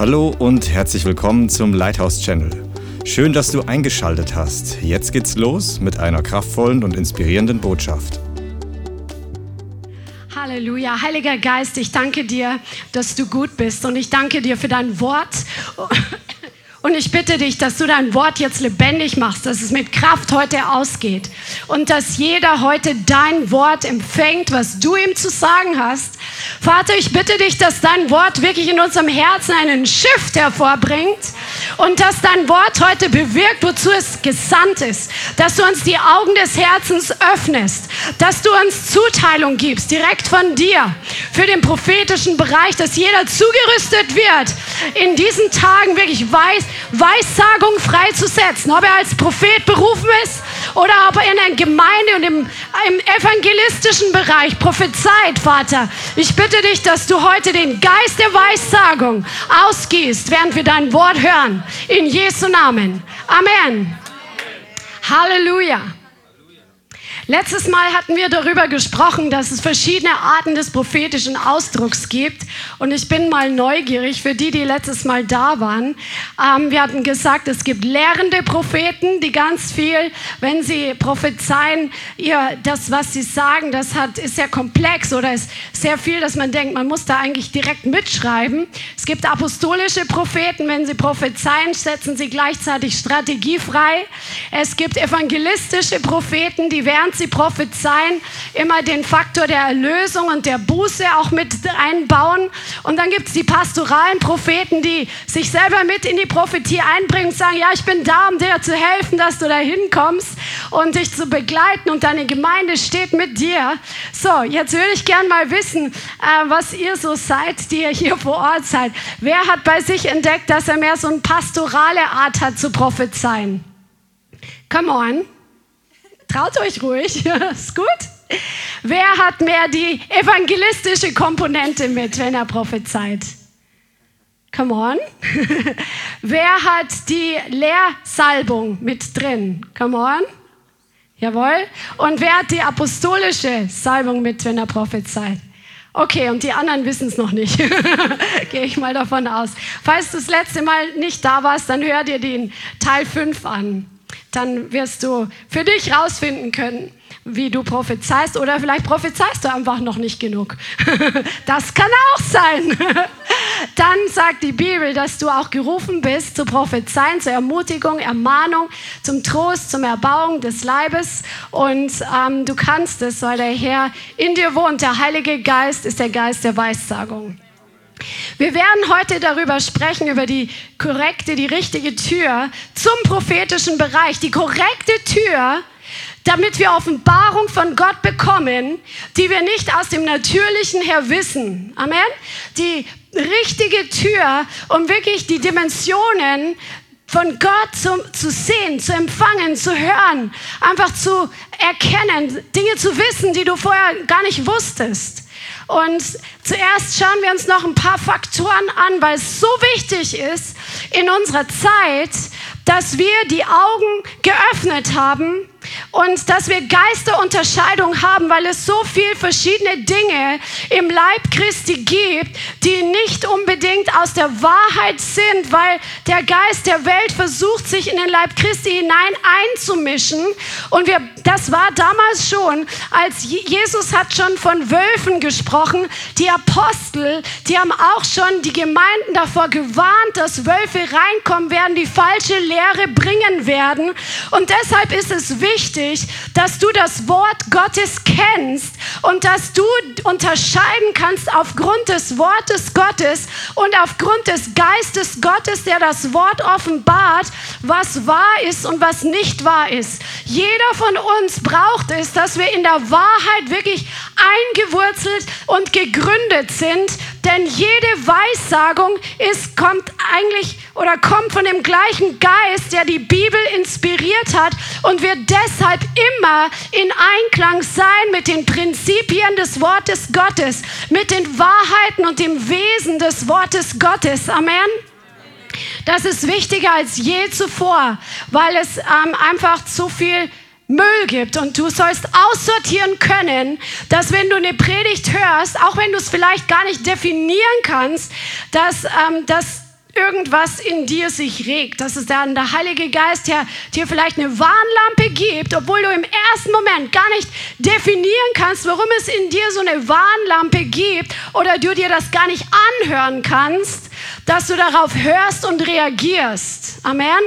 Hallo und herzlich willkommen zum Lighthouse Channel. Schön, dass du eingeschaltet hast. Jetzt geht's los mit einer kraftvollen und inspirierenden Botschaft. Halleluja, Heiliger Geist, ich danke dir, dass du gut bist und ich danke dir für dein Wort. Und ich bitte dich, dass du dein Wort jetzt lebendig machst, dass es mit Kraft heute ausgeht und dass jeder heute dein Wort empfängt, was du ihm zu sagen hast. Vater, ich bitte dich, dass dein Wort wirklich in unserem Herzen einen Shift hervorbringt und dass dein Wort heute bewirkt, wozu es gesandt ist. Dass du uns die Augen des Herzens öffnest, dass du uns Zuteilung gibst, direkt von dir, für den prophetischen Bereich, dass jeder zugerüstet wird, in diesen Tagen wirklich weiß, Weissagung freizusetzen, ob er als Prophet berufen ist oder ob er in der Gemeinde und im, im evangelistischen Bereich prophezeit, Vater. Ich bitte dich, dass du heute den Geist der Weissagung ausgießt, während wir dein Wort hören. In Jesu Namen. Amen. Halleluja. Letztes Mal hatten wir darüber gesprochen, dass es verschiedene Arten des prophetischen Ausdrucks gibt. Und ich bin mal neugierig für die, die letztes Mal da waren. Ähm, wir hatten gesagt, es gibt lehrende Propheten, die ganz viel, wenn sie prophezeien, ihr, das, was sie sagen, das hat, ist sehr komplex oder ist sehr viel, dass man denkt, man muss da eigentlich direkt mitschreiben. Es gibt apostolische Propheten, wenn sie prophezeien, setzen sie gleichzeitig Strategie frei. Es gibt evangelistische Propheten, die während sie prophezeien, immer den Faktor der Erlösung und der Buße auch mit einbauen. Und dann gibt es die pastoralen Propheten, die sich selber mit in die Prophetie einbringen und sagen, ja, ich bin da, um dir zu helfen, dass du da hinkommst und dich zu begleiten und deine Gemeinde steht mit dir. So, jetzt würde ich gern mal wissen, äh, was ihr so seid, die ihr hier vor Ort seid. Wer hat bei sich entdeckt, dass er mehr so eine pastorale Art hat zu prophezeien? Come on. Traut euch ruhig, ist gut. Wer hat mehr die evangelistische Komponente mit, wenn er prophezeit? Come on. Wer hat die Lehrsalbung mit drin? Come on. Jawohl. Und wer hat die apostolische Salbung mit, wenn er prophezeit? Okay, und die anderen wissen es noch nicht. Gehe ich mal davon aus. Falls du das letzte Mal nicht da warst, dann hör dir den Teil 5 an dann wirst du für dich rausfinden können, wie du prophezeist oder vielleicht prophezeist du einfach noch nicht genug. Das kann auch sein. Dann sagt die Bibel, dass du auch gerufen bist zu prophezeien, zur Ermutigung, Ermahnung, zum Trost, zum Erbauung des Leibes und ähm, du kannst es, weil der Herr in dir wohnt. Der Heilige Geist ist der Geist der Weissagung. Wir werden heute darüber sprechen, über die korrekte, die richtige Tür zum prophetischen Bereich. Die korrekte Tür, damit wir Offenbarung von Gott bekommen, die wir nicht aus dem Natürlichen her wissen. Amen. Die richtige Tür, um wirklich die Dimensionen von Gott zu, zu sehen, zu empfangen, zu hören, einfach zu erkennen, Dinge zu wissen, die du vorher gar nicht wusstest. Und zuerst schauen wir uns noch ein paar Faktoren an, weil es so wichtig ist in unserer Zeit, dass wir die Augen geöffnet haben und dass wir Geisterunterscheidung haben, weil es so viel verschiedene Dinge im Leib Christi gibt, die nicht unbedingt aus der Wahrheit sind, weil der Geist der Welt versucht, sich in den Leib Christi hinein einzumischen. Und wir, das war damals schon, als Jesus hat schon von Wölfen gesprochen. Die Apostel, die haben auch schon die Gemeinden davor gewarnt, dass Wölfe reinkommen werden, die falsche Lehre bringen werden. Und deshalb ist es wichtig, wichtig, dass du das Wort Gottes kennst und dass du unterscheiden kannst aufgrund des Wortes Gottes und aufgrund des Geistes Gottes, der das Wort offenbart, was wahr ist und was nicht wahr ist. Jeder von uns braucht es, dass wir in der Wahrheit wirklich eingewurzelt und gegründet sind, denn jede Weissagung ist, kommt eigentlich oder kommt von dem gleichen Geist, der die Bibel inspiriert hat und wird deshalb immer in Einklang sein mit den Prinzipien des Wortes Gottes, mit den Wahrheiten und dem Wesen des Wortes Gottes. Amen. Das ist wichtiger als je zuvor, weil es ähm, einfach zu viel Müll gibt und du sollst aussortieren können, dass wenn du eine Predigt hörst, auch wenn du es vielleicht gar nicht definieren kannst, dass, ähm, dass irgendwas in dir sich regt, dass es dann der Heilige Geist der, dir vielleicht eine Warnlampe gibt, obwohl du im ersten Moment gar nicht definieren kannst, warum es in dir so eine Warnlampe gibt oder du dir das gar nicht anhören kannst, dass du darauf hörst und reagierst. Amen.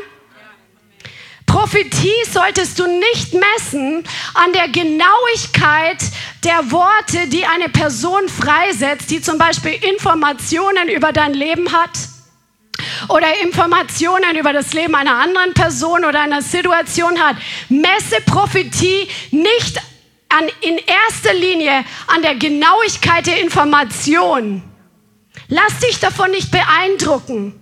Prophetie solltest du nicht messen an der Genauigkeit der Worte, die eine Person freisetzt, die zum Beispiel Informationen über dein Leben hat oder Informationen über das Leben einer anderen Person oder einer Situation hat. Messe Prophetie nicht an, in erster Linie an der Genauigkeit der Information. Lass dich davon nicht beeindrucken.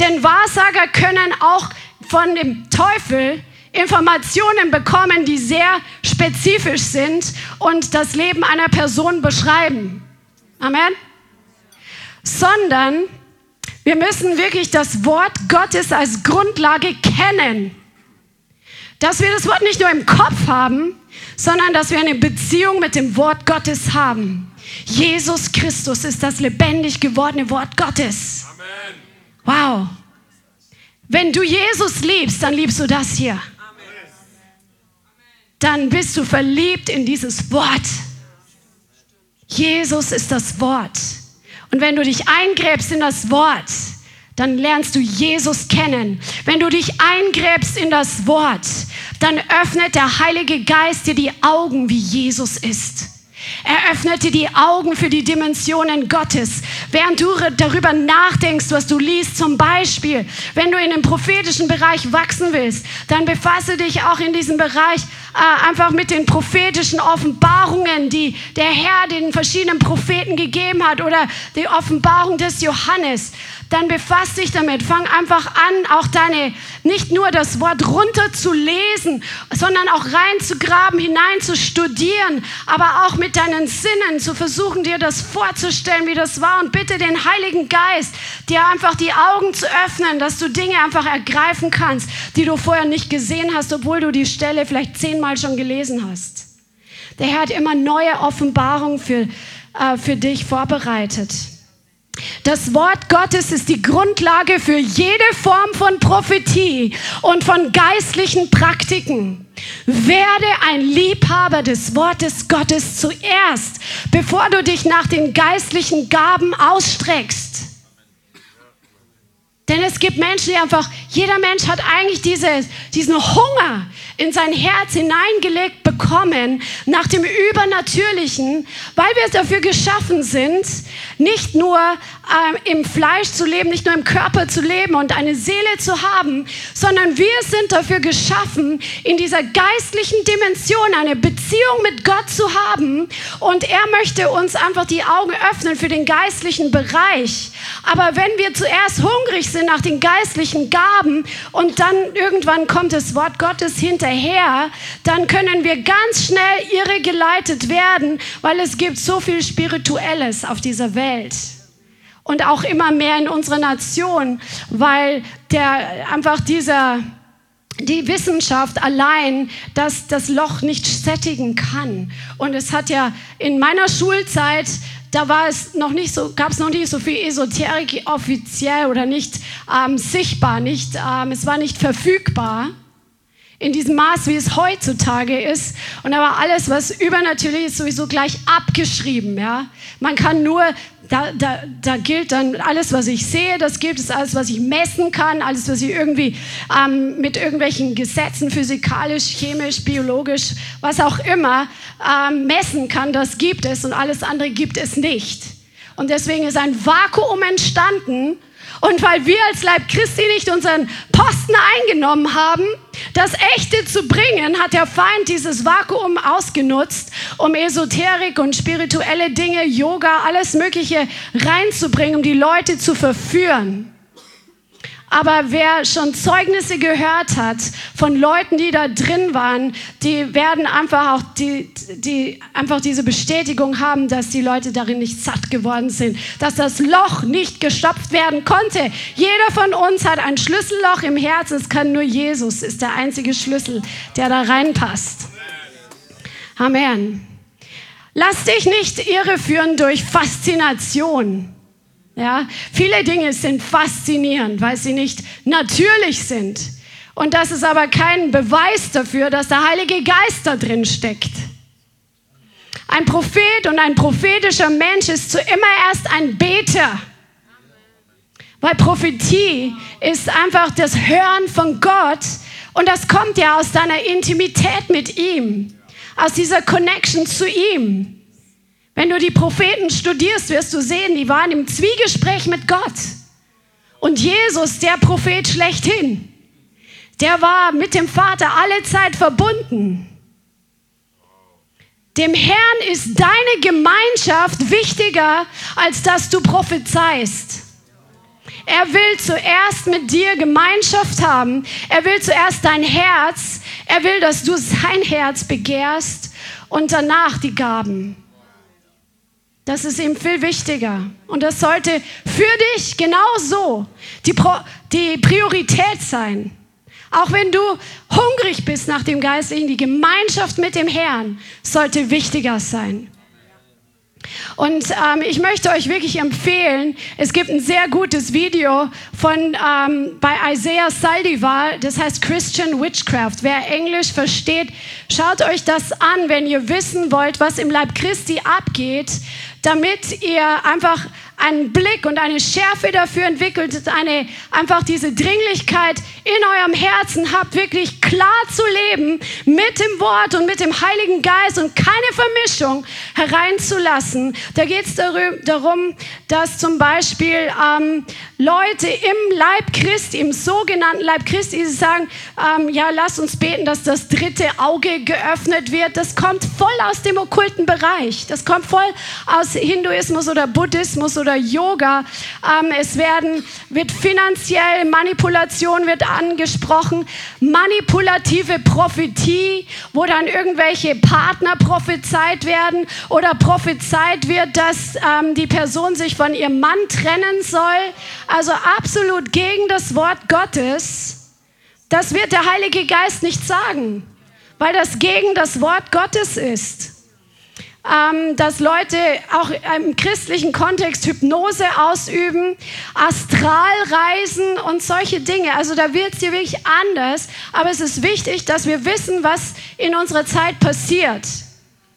Denn Wahrsager können auch von dem Teufel Informationen bekommen, die sehr spezifisch sind und das Leben einer Person beschreiben. Amen. Sondern wir müssen wirklich das Wort Gottes als Grundlage kennen. Dass wir das Wort nicht nur im Kopf haben, sondern dass wir eine Beziehung mit dem Wort Gottes haben. Jesus Christus ist das lebendig gewordene Wort Gottes. Wow. Wenn du Jesus liebst, dann liebst du das hier. Dann bist du verliebt in dieses Wort. Jesus ist das Wort. Und wenn du dich eingräbst in das Wort, dann lernst du Jesus kennen. Wenn du dich eingräbst in das Wort, dann öffnet der Heilige Geist dir die Augen, wie Jesus ist. Er öffnete die Augen für die Dimensionen Gottes. Während du darüber nachdenkst, was du liest, zum Beispiel, wenn du in dem prophetischen Bereich wachsen willst, dann befasse dich auch in diesem Bereich äh, einfach mit den prophetischen Offenbarungen, die der Herr den verschiedenen Propheten gegeben hat oder die Offenbarung des Johannes dann befass dich damit. Fang einfach an, auch deine, nicht nur das Wort runter zu lesen, sondern auch reinzugraben, hinein zu studieren, aber auch mit deinen Sinnen zu versuchen, dir das vorzustellen, wie das war. Und bitte den Heiligen Geist, dir einfach die Augen zu öffnen, dass du Dinge einfach ergreifen kannst, die du vorher nicht gesehen hast, obwohl du die Stelle vielleicht zehnmal schon gelesen hast. Der Herr hat immer neue Offenbarungen für, äh, für dich vorbereitet. Das Wort Gottes ist die Grundlage für jede Form von Prophetie und von geistlichen Praktiken. Werde ein Liebhaber des Wortes Gottes zuerst, bevor du dich nach den geistlichen Gaben ausstreckst. Denn es gibt Menschen, die einfach, jeder Mensch hat eigentlich dieses, diesen Hunger in sein Herz hineingelegt bekommen nach dem Übernatürlichen, weil wir dafür geschaffen sind, nicht nur äh, im Fleisch zu leben, nicht nur im Körper zu leben und eine Seele zu haben, sondern wir sind dafür geschaffen, in dieser geistlichen Dimension eine Beziehung mit Gott zu haben. Und er möchte uns einfach die Augen öffnen für den geistlichen Bereich. Aber wenn wir zuerst hungrig sind nach den geistlichen Gaben und dann irgendwann kommt das Wort Gottes hinterher, dann können wir ganz schnell irregeleitet werden, weil es gibt so viel Spirituelles auf dieser Welt und auch immer mehr in unserer Nation, weil der einfach dieser die Wissenschaft allein das, das Loch nicht sättigen kann. Und es hat ja in meiner Schulzeit, da war es noch nicht so, gab es noch nicht so viel Esoterik offiziell oder nicht ähm, sichtbar, nicht, ähm, es war nicht verfügbar in diesem Maß, wie es heutzutage ist. Und da war alles, was übernatürlich ist, sowieso gleich abgeschrieben. Ja? Man kann nur, da, da, da gilt dann alles, was ich sehe, das gilt es alles, was ich messen kann, alles, was ich irgendwie ähm, mit irgendwelchen Gesetzen, physikalisch, chemisch, biologisch, was auch immer, ähm, messen kann, das gibt es und alles andere gibt es nicht. Und deswegen ist ein Vakuum entstanden, und weil wir als Leib Christi nicht unseren Posten eingenommen haben, das Echte zu bringen, hat der Feind dieses Vakuum ausgenutzt, um Esoterik und spirituelle Dinge, Yoga, alles Mögliche reinzubringen, um die Leute zu verführen. Aber wer schon Zeugnisse gehört hat von Leuten, die da drin waren, die werden einfach auch die, die einfach diese Bestätigung haben, dass die Leute darin nicht satt geworden sind, dass das Loch nicht gestopft werden konnte. Jeder von uns hat ein Schlüsselloch im Herzen. Es kann nur Jesus, ist der einzige Schlüssel, der da reinpasst. Amen. Lass dich nicht irreführen durch Faszination. Ja, viele Dinge sind faszinierend, weil sie nicht natürlich sind. Und das ist aber kein Beweis dafür, dass der Heilige Geist da drin steckt. Ein Prophet und ein prophetischer Mensch ist zuerst ein Beter. Weil Prophetie ist einfach das Hören von Gott und das kommt ja aus deiner Intimität mit ihm, aus dieser Connection zu ihm. Wenn du die Propheten studierst, wirst du sehen, die waren im Zwiegespräch mit Gott. Und Jesus, der Prophet schlechthin, der war mit dem Vater alle Zeit verbunden. Dem Herrn ist deine Gemeinschaft wichtiger, als dass du prophezeist. Er will zuerst mit dir Gemeinschaft haben. Er will zuerst dein Herz. Er will, dass du sein Herz begehrst und danach die Gaben. Das ist ihm viel wichtiger. Und das sollte für dich genauso die, Pro die Priorität sein. Auch wenn du hungrig bist nach dem Geistlichen, die Gemeinschaft mit dem Herrn sollte wichtiger sein. Und ähm, ich möchte euch wirklich empfehlen, es gibt ein sehr gutes Video von ähm, bei Isaiah Saldivar, das heißt Christian Witchcraft. Wer Englisch versteht, schaut euch das an, wenn ihr wissen wollt, was im Leib Christi abgeht, damit ihr einfach einen Blick und eine Schärfe dafür entwickelt, eine, einfach diese Dringlichkeit in eurem Herzen habt, wirklich klar zu leben mit dem Wort und mit dem Heiligen Geist und keine Vermischung hereinzulassen. Da geht es darum, dass zum Beispiel ähm, Leute im Leib Christi, im sogenannten Leib Christi, sagen, ähm, ja, lass uns beten, dass das dritte Auge geöffnet wird. Das kommt voll aus dem okkulten Bereich. Das kommt voll aus Hinduismus oder Buddhismus oder Yoga. Ähm, es werden, wird finanziell Manipulation wird angesprochen, manipulative Prophetie, wo dann irgendwelche Partner prophezeit werden oder prophezeit wird, dass ähm, die Person sich von ihrem Mann trennen soll. Also absolut gegen das Wort Gottes. Das wird der Heilige Geist nicht sagen, weil das gegen das Wort Gottes ist ähm, dass Leute auch im christlichen Kontext Hypnose ausüben, Astralreisen und solche Dinge. Also da wird es dir wirklich anders. Aber es ist wichtig, dass wir wissen, was in unserer Zeit passiert,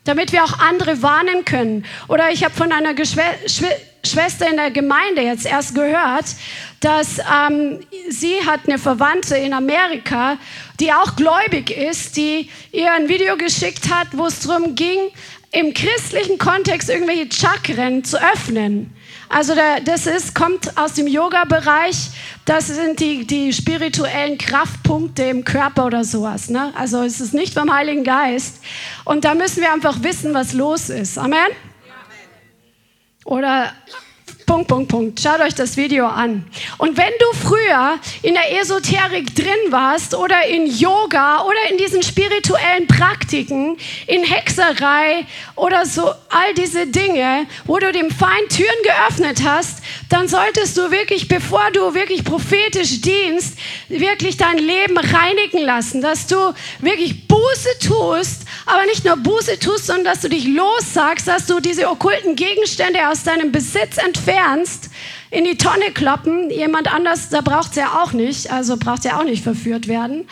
damit wir auch andere warnen können. Oder ich habe von einer Geschw Schw Schwester in der Gemeinde jetzt erst gehört, dass ähm, sie hat eine Verwandte in Amerika, die auch gläubig ist, die ihr ein Video geschickt hat, wo es darum ging, im christlichen Kontext irgendwelche Chakren zu öffnen. Also der, das ist, kommt aus dem Yoga-Bereich. Das sind die, die spirituellen Kraftpunkte im Körper oder sowas. Ne? Also es ist nicht vom Heiligen Geist. Und da müssen wir einfach wissen, was los ist. Amen? Oder Punkt, Punkt, Punkt. Schaut euch das Video an. Und wenn du früher in der Esoterik drin warst oder in Yoga oder in diesen spirituellen Praktiken, in Hexerei oder so all diese Dinge, wo du dem Feind Türen geöffnet hast, dann solltest du wirklich, bevor du wirklich prophetisch dienst, wirklich dein Leben reinigen lassen, dass du wirklich Buße tust, aber nicht nur Buße tust, sondern dass du dich lossagst, dass du diese okkulten Gegenstände aus deinem Besitz entfernst entfernst, in die Tonne kloppen. Jemand anders, da braucht es ja auch nicht, also braucht ja auch nicht verführt werden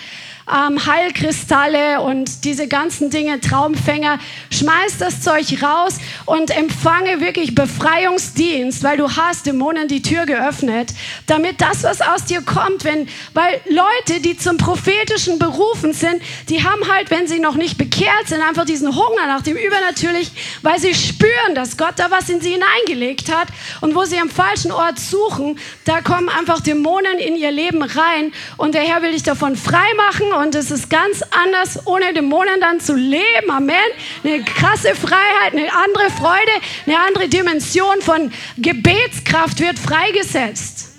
ähm, Heilkristalle und diese ganzen Dinge, Traumfänger. Schmeiß das Zeug raus und empfange wirklich Befreiungsdienst, weil du hast Dämonen die Tür geöffnet, damit das, was aus dir kommt, wenn, weil Leute, die zum prophetischen berufen sind, die haben halt, wenn sie noch nicht bekehrt sind, einfach diesen Hunger nach dem Übernatürlich, weil sie spüren, dass Gott da was in sie hineingelegt hat und wo sie am falschen Ort suchen, da kommen einfach Dämonen in ihr Leben rein und der Herr will dich davon frei machen und es ist ganz anders, ohne Dämonen dann zu leben. Amen. Eine krasse Freiheit, eine andere Freude, eine andere Dimension von Gebetskraft wird freigesetzt.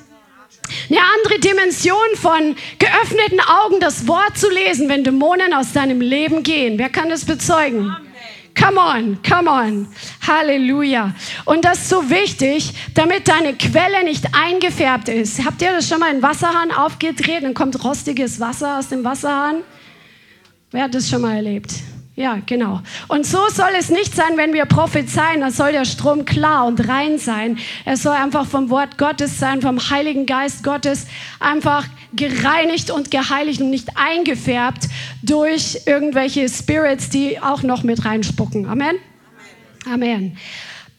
Eine andere Dimension von geöffneten Augen, das Wort zu lesen, wenn Dämonen aus deinem Leben gehen. Wer kann das bezeugen? Come on, come on. Halleluja. Und das ist so wichtig, damit deine Quelle nicht eingefärbt ist. Habt ihr das schon mal in Wasserhahn aufgedreht? Dann kommt rostiges Wasser aus dem Wasserhahn. Wer hat das schon mal erlebt? Ja, genau. Und so soll es nicht sein, wenn wir prophezeien. Da soll der Strom klar und rein sein. Er soll einfach vom Wort Gottes sein, vom Heiligen Geist Gottes, einfach gereinigt und geheiligt und nicht eingefärbt durch irgendwelche Spirits, die auch noch mit reinspucken. Amen. Amen.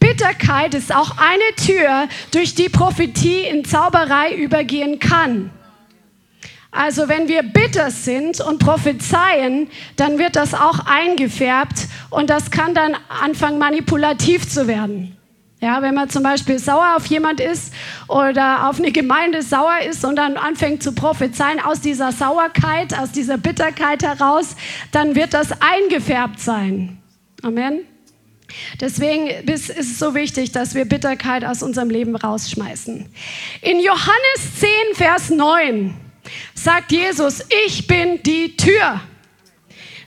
Bitterkeit ist auch eine Tür, durch die Prophetie in Zauberei übergehen kann. Also wenn wir bitter sind und prophezeien, dann wird das auch eingefärbt und das kann dann anfangen manipulativ zu werden. Ja, wenn man zum Beispiel sauer auf jemand ist oder auf eine Gemeinde sauer ist und dann anfängt zu prophezeien aus dieser Sauerkeit, aus dieser Bitterkeit heraus, dann wird das eingefärbt sein. Amen. Deswegen ist es so wichtig, dass wir Bitterkeit aus unserem Leben rausschmeißen. In Johannes 10, Vers 9 sagt Jesus, ich bin die Tür.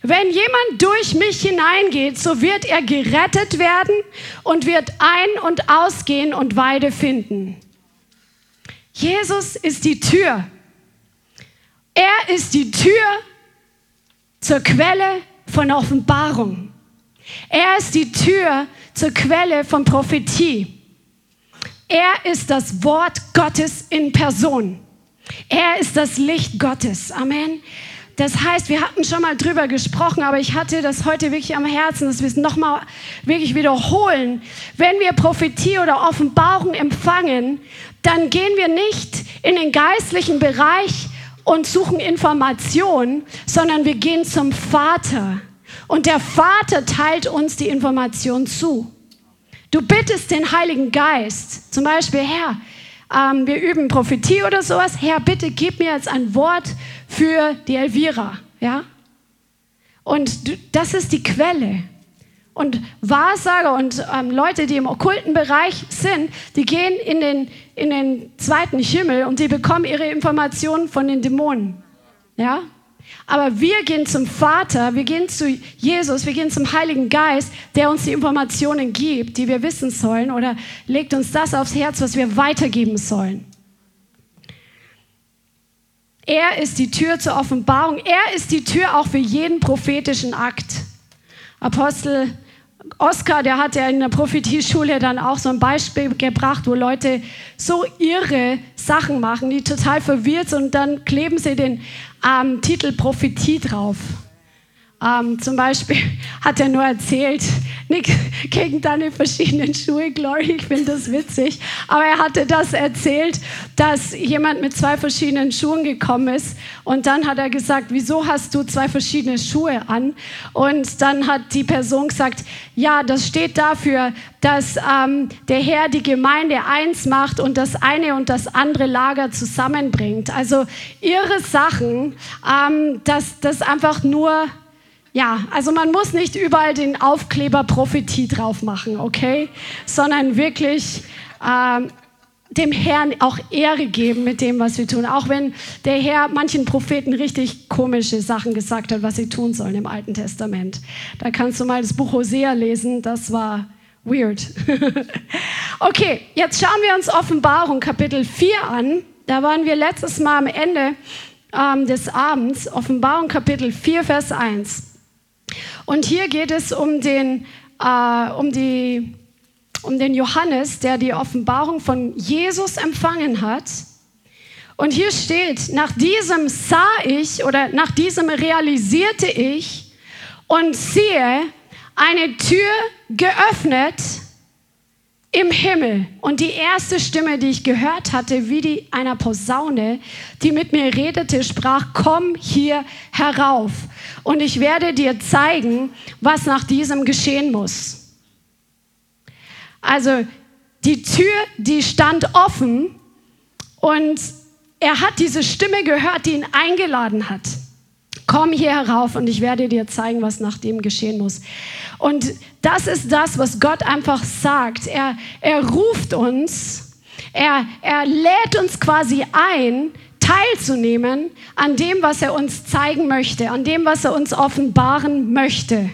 Wenn jemand durch mich hineingeht, so wird er gerettet werden und wird ein- und ausgehen und Weide finden. Jesus ist die Tür. Er ist die Tür zur Quelle von Offenbarung. Er ist die Tür zur Quelle von Prophetie. Er ist das Wort Gottes in Person. Er ist das Licht Gottes. Amen. Das heißt, wir hatten schon mal drüber gesprochen, aber ich hatte das heute wirklich am Herzen, dass wir es nochmal wirklich wiederholen. Wenn wir Prophetie oder Offenbarung empfangen, dann gehen wir nicht in den geistlichen Bereich und suchen Informationen, sondern wir gehen zum Vater. Und der Vater teilt uns die Information zu. Du bittest den Heiligen Geist, zum Beispiel, Herr, ähm, wir üben Prophetie oder sowas. Herr, bitte gib mir jetzt ein Wort für die Elvira. Ja? Und das ist die Quelle. Und Wahrsager und ähm, Leute, die im okkulten Bereich sind, die gehen in den, in den zweiten Himmel und die bekommen ihre Informationen von den Dämonen. Ja? Aber wir gehen zum Vater, wir gehen zu Jesus, wir gehen zum Heiligen Geist, der uns die Informationen gibt, die wir wissen sollen oder legt uns das aufs Herz, was wir weitergeben sollen. Er ist die Tür zur Offenbarung. Er ist die Tür auch für jeden prophetischen Akt. Apostel Oskar, der hat ja in der Prophetieschule dann auch so ein Beispiel gebracht, wo Leute so irre Sachen machen, die total verwirrt sind und dann kleben sie den ähm, Titel Prophetie drauf. Ähm, zum Beispiel hat er nur erzählt, Nick, gegen deine verschiedenen Schuhe, Glory, ich finde das witzig. Aber er hatte das erzählt, dass jemand mit zwei verschiedenen Schuhen gekommen ist. Und dann hat er gesagt, wieso hast du zwei verschiedene Schuhe an? Und dann hat die Person gesagt, ja, das steht dafür, dass ähm, der Herr die Gemeinde eins macht und das eine und das andere Lager zusammenbringt. Also ihre Sachen, ähm, dass das einfach nur ja, also man muss nicht überall den Aufkleber Prophetie drauf machen, okay? Sondern wirklich ähm, dem Herrn auch Ehre geben mit dem, was wir tun. Auch wenn der Herr manchen Propheten richtig komische Sachen gesagt hat, was sie tun sollen im Alten Testament. Da kannst du mal das Buch Hosea lesen, das war weird. okay, jetzt schauen wir uns Offenbarung Kapitel 4 an. Da waren wir letztes Mal am Ende ähm, des Abends. Offenbarung Kapitel 4, Vers 1. Und hier geht es um den, äh, um, die, um den Johannes, der die Offenbarung von Jesus empfangen hat. Und hier steht, nach diesem sah ich oder nach diesem realisierte ich und siehe eine Tür geöffnet im Himmel. Und die erste Stimme, die ich gehört hatte, wie die einer Posaune, die mit mir redete, sprach, komm hier herauf und ich werde dir zeigen, was nach diesem geschehen muss. Also die Tür, die stand offen und er hat diese Stimme gehört, die ihn eingeladen hat. Komm hier herauf und ich werde dir zeigen, was nach dem geschehen muss. Und das ist das, was Gott einfach sagt. Er, er ruft uns, er, er lädt uns quasi ein, teilzunehmen an dem, was er uns zeigen möchte, an dem, was er uns offenbaren möchte.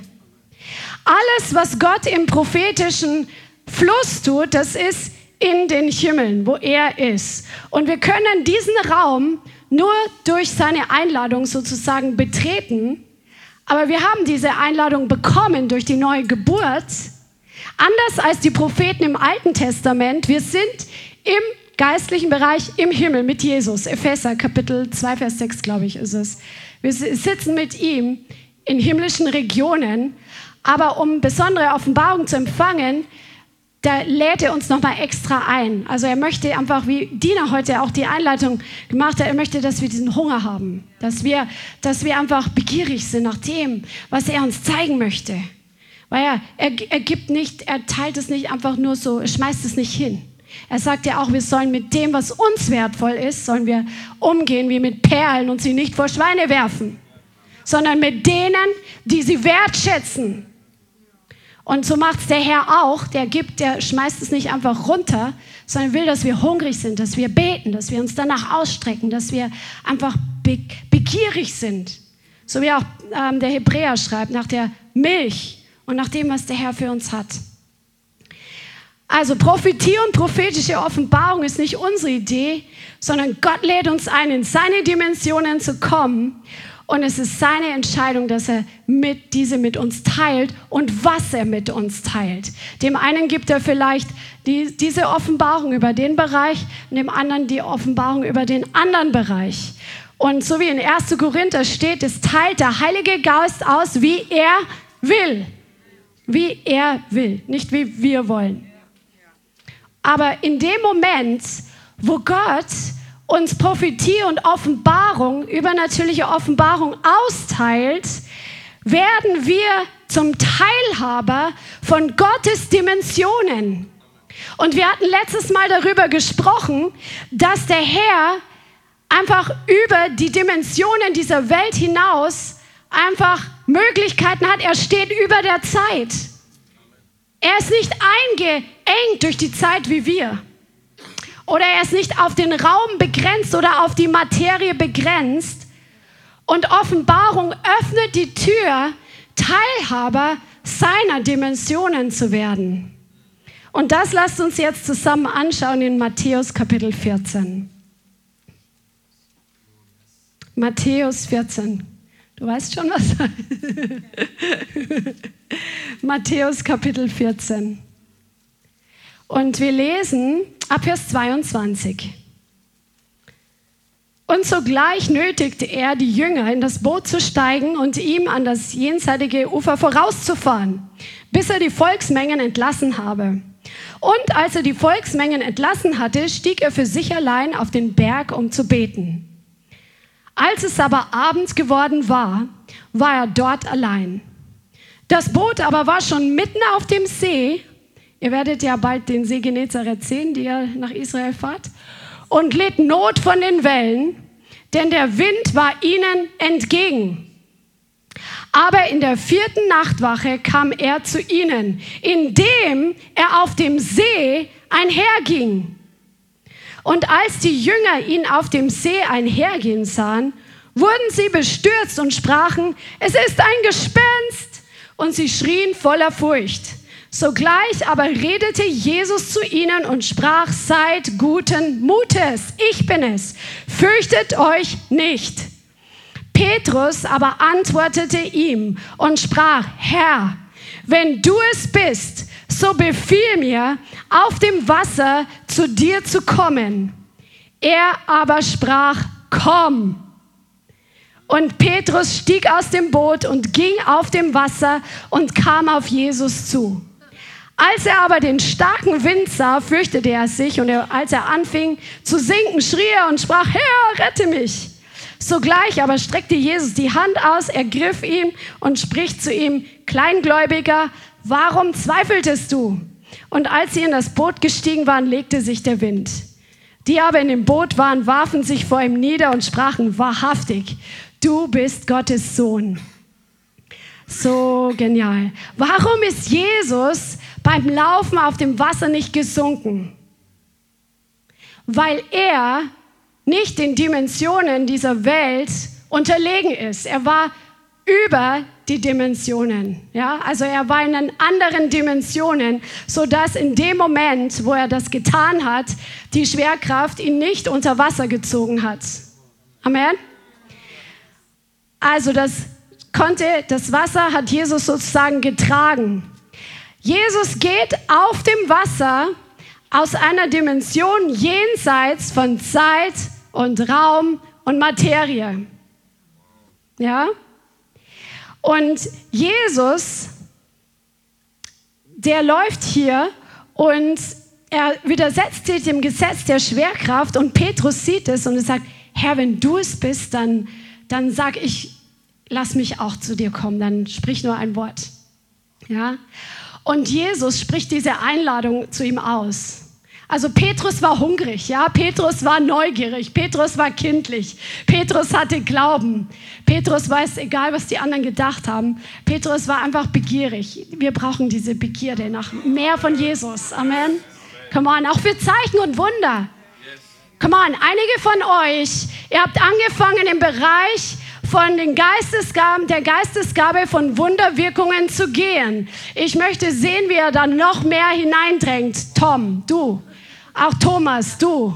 Alles, was Gott im prophetischen Fluss tut, das ist in den Himmeln, wo er ist. Und wir können diesen Raum nur durch seine Einladung sozusagen betreten, Aber wir haben diese Einladung bekommen durch die neue Geburt. Anders als die Propheten im Alten Testament, wir sind im geistlichen Bereich im Himmel mit Jesus. Epheser Kapitel 2, Vers 6, glaube ich, ist es. Wir sitzen mit ihm in himmlischen Regionen, aber um besondere Offenbarung zu empfangen, da lädt er uns nochmal extra ein. Also er möchte einfach, wie Dina heute auch die Einleitung gemacht hat, er möchte, dass wir diesen Hunger haben, dass wir, dass wir einfach begierig sind nach dem, was er uns zeigen möchte. Weil er, er, er gibt nicht, er teilt es nicht einfach nur so, er schmeißt es nicht hin. Er sagt ja auch, wir sollen mit dem, was uns wertvoll ist, sollen wir umgehen wie mit Perlen und sie nicht vor Schweine werfen, sondern mit denen, die sie wertschätzen. Und so macht es der Herr auch. Der gibt, der schmeißt es nicht einfach runter, sondern will, dass wir hungrig sind, dass wir beten, dass wir uns danach ausstrecken, dass wir einfach begierig sind. So wie auch ähm, der Hebräer schreibt, nach der Milch und nach dem, was der Herr für uns hat. Also Prophetie und prophetische Offenbarung ist nicht unsere Idee, sondern Gott lädt uns ein, in seine Dimensionen zu kommen und es ist seine Entscheidung, dass er mit, diese mit uns teilt und was er mit uns teilt. Dem einen gibt er vielleicht die, diese Offenbarung über den Bereich und dem anderen die Offenbarung über den anderen Bereich. Und so wie in 1. Korinther steht, es teilt der Heilige Geist aus, wie er will. Wie er will, nicht wie wir wollen. Aber in dem Moment, wo Gott uns Prophetie und Offenbarung, übernatürliche Offenbarung austeilt, werden wir zum Teilhaber von Gottes Dimensionen. Und wir hatten letztes Mal darüber gesprochen, dass der Herr einfach über die Dimensionen dieser Welt hinaus einfach Möglichkeiten hat. Er steht über der Zeit. Er ist nicht eingeengt durch die Zeit wie wir. Oder er ist nicht auf den Raum begrenzt oder auf die Materie begrenzt. Und Offenbarung öffnet die Tür, Teilhaber seiner Dimensionen zu werden. Und das lasst uns jetzt zusammen anschauen in Matthäus Kapitel 14. Matthäus 14. Du weißt schon was? Matthäus Kapitel 14. Und wir lesen ab Vers 22. Und sogleich nötigte er die Jünger, in das Boot zu steigen und ihm an das jenseitige Ufer vorauszufahren, bis er die Volksmengen entlassen habe. Und als er die Volksmengen entlassen hatte, stieg er für sich allein auf den Berg, um zu beten. Als es aber Abend geworden war, war er dort allein. Das Boot aber war schon mitten auf dem See Ihr werdet ja bald den See Genezareth sehen, die ihr nach Israel fahrt. Und litt Not von den Wellen, denn der Wind war ihnen entgegen. Aber in der vierten Nachtwache kam er zu ihnen, indem er auf dem See einherging. Und als die Jünger ihn auf dem See einhergehen sahen, wurden sie bestürzt und sprachen, es ist ein Gespenst. Und sie schrien voller Furcht. Sogleich aber redete Jesus zu ihnen und sprach, seid guten Mutes, ich bin es, fürchtet euch nicht. Petrus aber antwortete ihm und sprach, Herr, wenn du es bist, so befiehl mir, auf dem Wasser zu dir zu kommen. Er aber sprach, komm. Und Petrus stieg aus dem Boot und ging auf dem Wasser und kam auf Jesus zu. Als er aber den starken Wind sah, fürchtete er sich und er, als er anfing zu sinken, schrie er und sprach, Herr, rette mich. Sogleich aber streckte Jesus die Hand aus, ergriff ihn und spricht zu ihm, Kleingläubiger, warum zweifeltest du? Und als sie in das Boot gestiegen waren, legte sich der Wind. Die aber in dem Boot waren, warfen sich vor ihm nieder und sprachen, wahrhaftig, du bist Gottes Sohn. So genial. Warum ist Jesus beim Laufen auf dem Wasser nicht gesunken? Weil er nicht den Dimensionen dieser Welt unterlegen ist. Er war über die Dimensionen. Ja, also er war in anderen Dimensionen, so dass in dem Moment, wo er das getan hat, die Schwerkraft ihn nicht unter Wasser gezogen hat. Amen. Also das konnte, das Wasser hat Jesus sozusagen getragen. Jesus geht auf dem Wasser aus einer Dimension jenseits von Zeit und Raum und Materie. Ja? Und Jesus, der läuft hier und er widersetzt sich dem Gesetz der Schwerkraft und Petrus sieht es und er sagt, Herr, wenn du es bist, dann, dann sag ich, lass mich auch zu dir kommen, dann sprich nur ein Wort. Ja? Und Jesus spricht diese Einladung zu ihm aus. Also Petrus war hungrig, ja, Petrus war neugierig, Petrus war kindlich, Petrus hatte Glauben. Petrus weiß, egal was die anderen gedacht haben, Petrus war einfach begierig. Wir brauchen diese Begierde nach mehr von Jesus. Amen. Come on, auch für Zeichen und Wunder. Come on, einige von euch, ihr habt angefangen im Bereich von den Geistesgaben, der Geistesgabe von Wunderwirkungen zu gehen. Ich möchte sehen, wie er da noch mehr hineindrängt. Tom, du. Auch Thomas, du.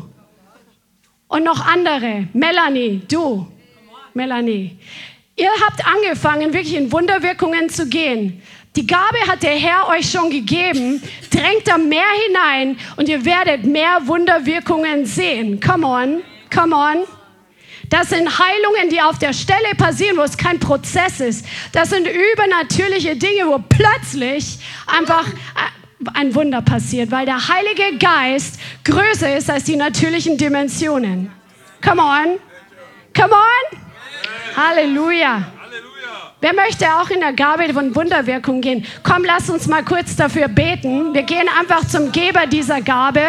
Und noch andere. Melanie, du. Melanie. Ihr habt angefangen, wirklich in Wunderwirkungen zu gehen. Die Gabe hat der Herr euch schon gegeben. Drängt da mehr hinein und ihr werdet mehr Wunderwirkungen sehen. Come on, come on. Das sind Heilungen, die auf der Stelle passieren, wo es kein Prozess ist. Das sind übernatürliche Dinge, wo plötzlich einfach äh, ein Wunder passiert, weil der Heilige Geist größer ist als die natürlichen Dimensionen. Come on. Come on. Halleluja. Wer möchte auch in der Gabe von Wunderwirkung gehen? Komm, lass uns mal kurz dafür beten. Wir gehen einfach zum Geber dieser Gabe.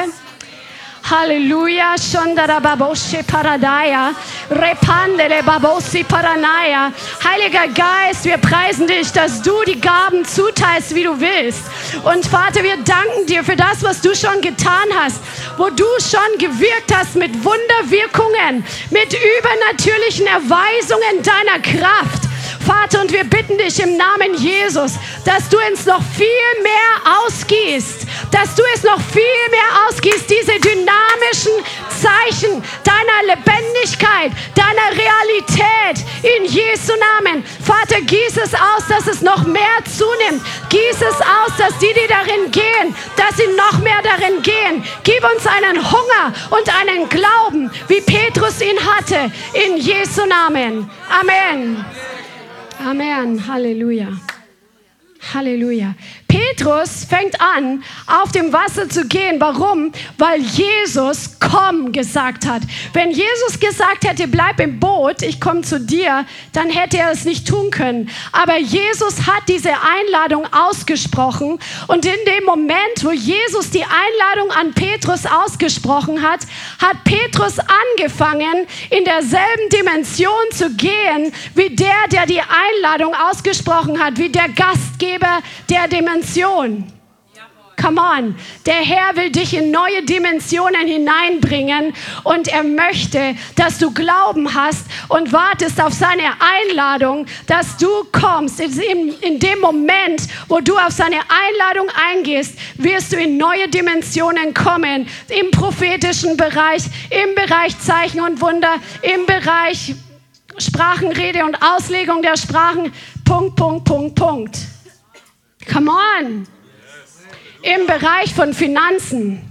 Halleluja, Shondara Baboshe Paradaya, Repandele Babosi Paranaya. Heiliger Geist, wir preisen dich, dass du die Gaben zuteilst, wie du willst. Und Vater, wir danken dir für das, was du schon getan hast, wo du schon gewirkt hast mit Wunderwirkungen, mit übernatürlichen Erweisungen deiner Kraft. Vater, und wir bitten dich im Namen Jesus, dass du uns noch viel mehr ausgießt, dass du es noch viel mehr ausgießt, diese dynamischen Zeichen deiner Lebendigkeit, deiner Realität in Jesu Namen. Vater, gieß es aus, dass es noch mehr zunimmt. Gieß es aus, dass die, die darin gehen, dass sie noch mehr darin gehen. Gib uns einen Hunger und einen Glauben, wie Petrus ihn hatte, in Jesu Namen. Amen. Amen. Halleluja. Halleluja. Petrus fängt an, auf dem Wasser zu gehen. Warum? Weil Jesus komm gesagt hat. Wenn Jesus gesagt hätte, bleib im Boot, ich komme zu dir, dann hätte er es nicht tun können. Aber Jesus hat diese Einladung ausgesprochen und in dem Moment, wo Jesus die Einladung an Petrus ausgesprochen hat, hat Petrus angefangen, in derselben Dimension zu gehen, wie der, der die Einladung ausgesprochen hat, wie der Gastgeber der Dimension. Come on. Der Herr will dich in neue Dimensionen hineinbringen und er möchte, dass du Glauben hast und wartest auf seine Einladung, dass du kommst. In, in dem Moment, wo du auf seine Einladung eingehst, wirst du in neue Dimensionen kommen. Im prophetischen Bereich, im Bereich Zeichen und Wunder, im Bereich Sprachenrede und Auslegung der Sprachen. Punkt, Punkt, Punkt, Punkt. Come on im Bereich von Finanzen.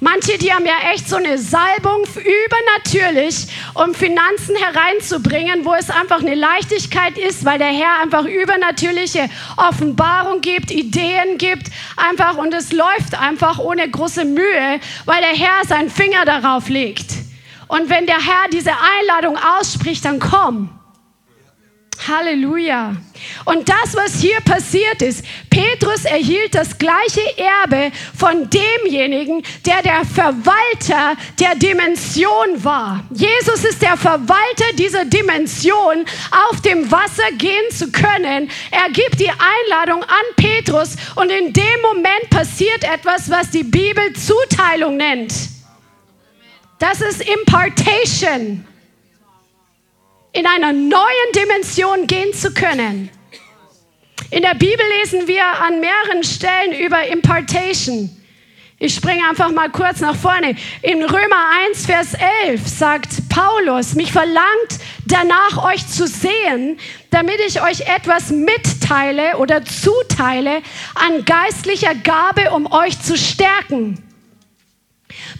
Manche, die haben ja echt so eine Salbung übernatürlich, um Finanzen hereinzubringen, wo es einfach eine Leichtigkeit ist, weil der Herr einfach übernatürliche Offenbarung gibt, Ideen gibt, einfach und es läuft einfach ohne große Mühe, weil der Herr seinen Finger darauf legt. Und wenn der Herr diese Einladung ausspricht, dann komm. Halleluja. Und das, was hier passiert ist, Petrus erhielt das gleiche Erbe von demjenigen, der der Verwalter der Dimension war. Jesus ist der Verwalter dieser Dimension, auf dem Wasser gehen zu können. Er gibt die Einladung an Petrus und in dem Moment passiert etwas, was die Bibel Zuteilung nennt. Das ist Impartation in einer neuen Dimension gehen zu können. In der Bibel lesen wir an mehreren Stellen über Impartation. Ich springe einfach mal kurz nach vorne. In Römer 1, Vers 11 sagt Paulus, mich verlangt danach euch zu sehen, damit ich euch etwas mitteile oder zuteile an geistlicher Gabe, um euch zu stärken.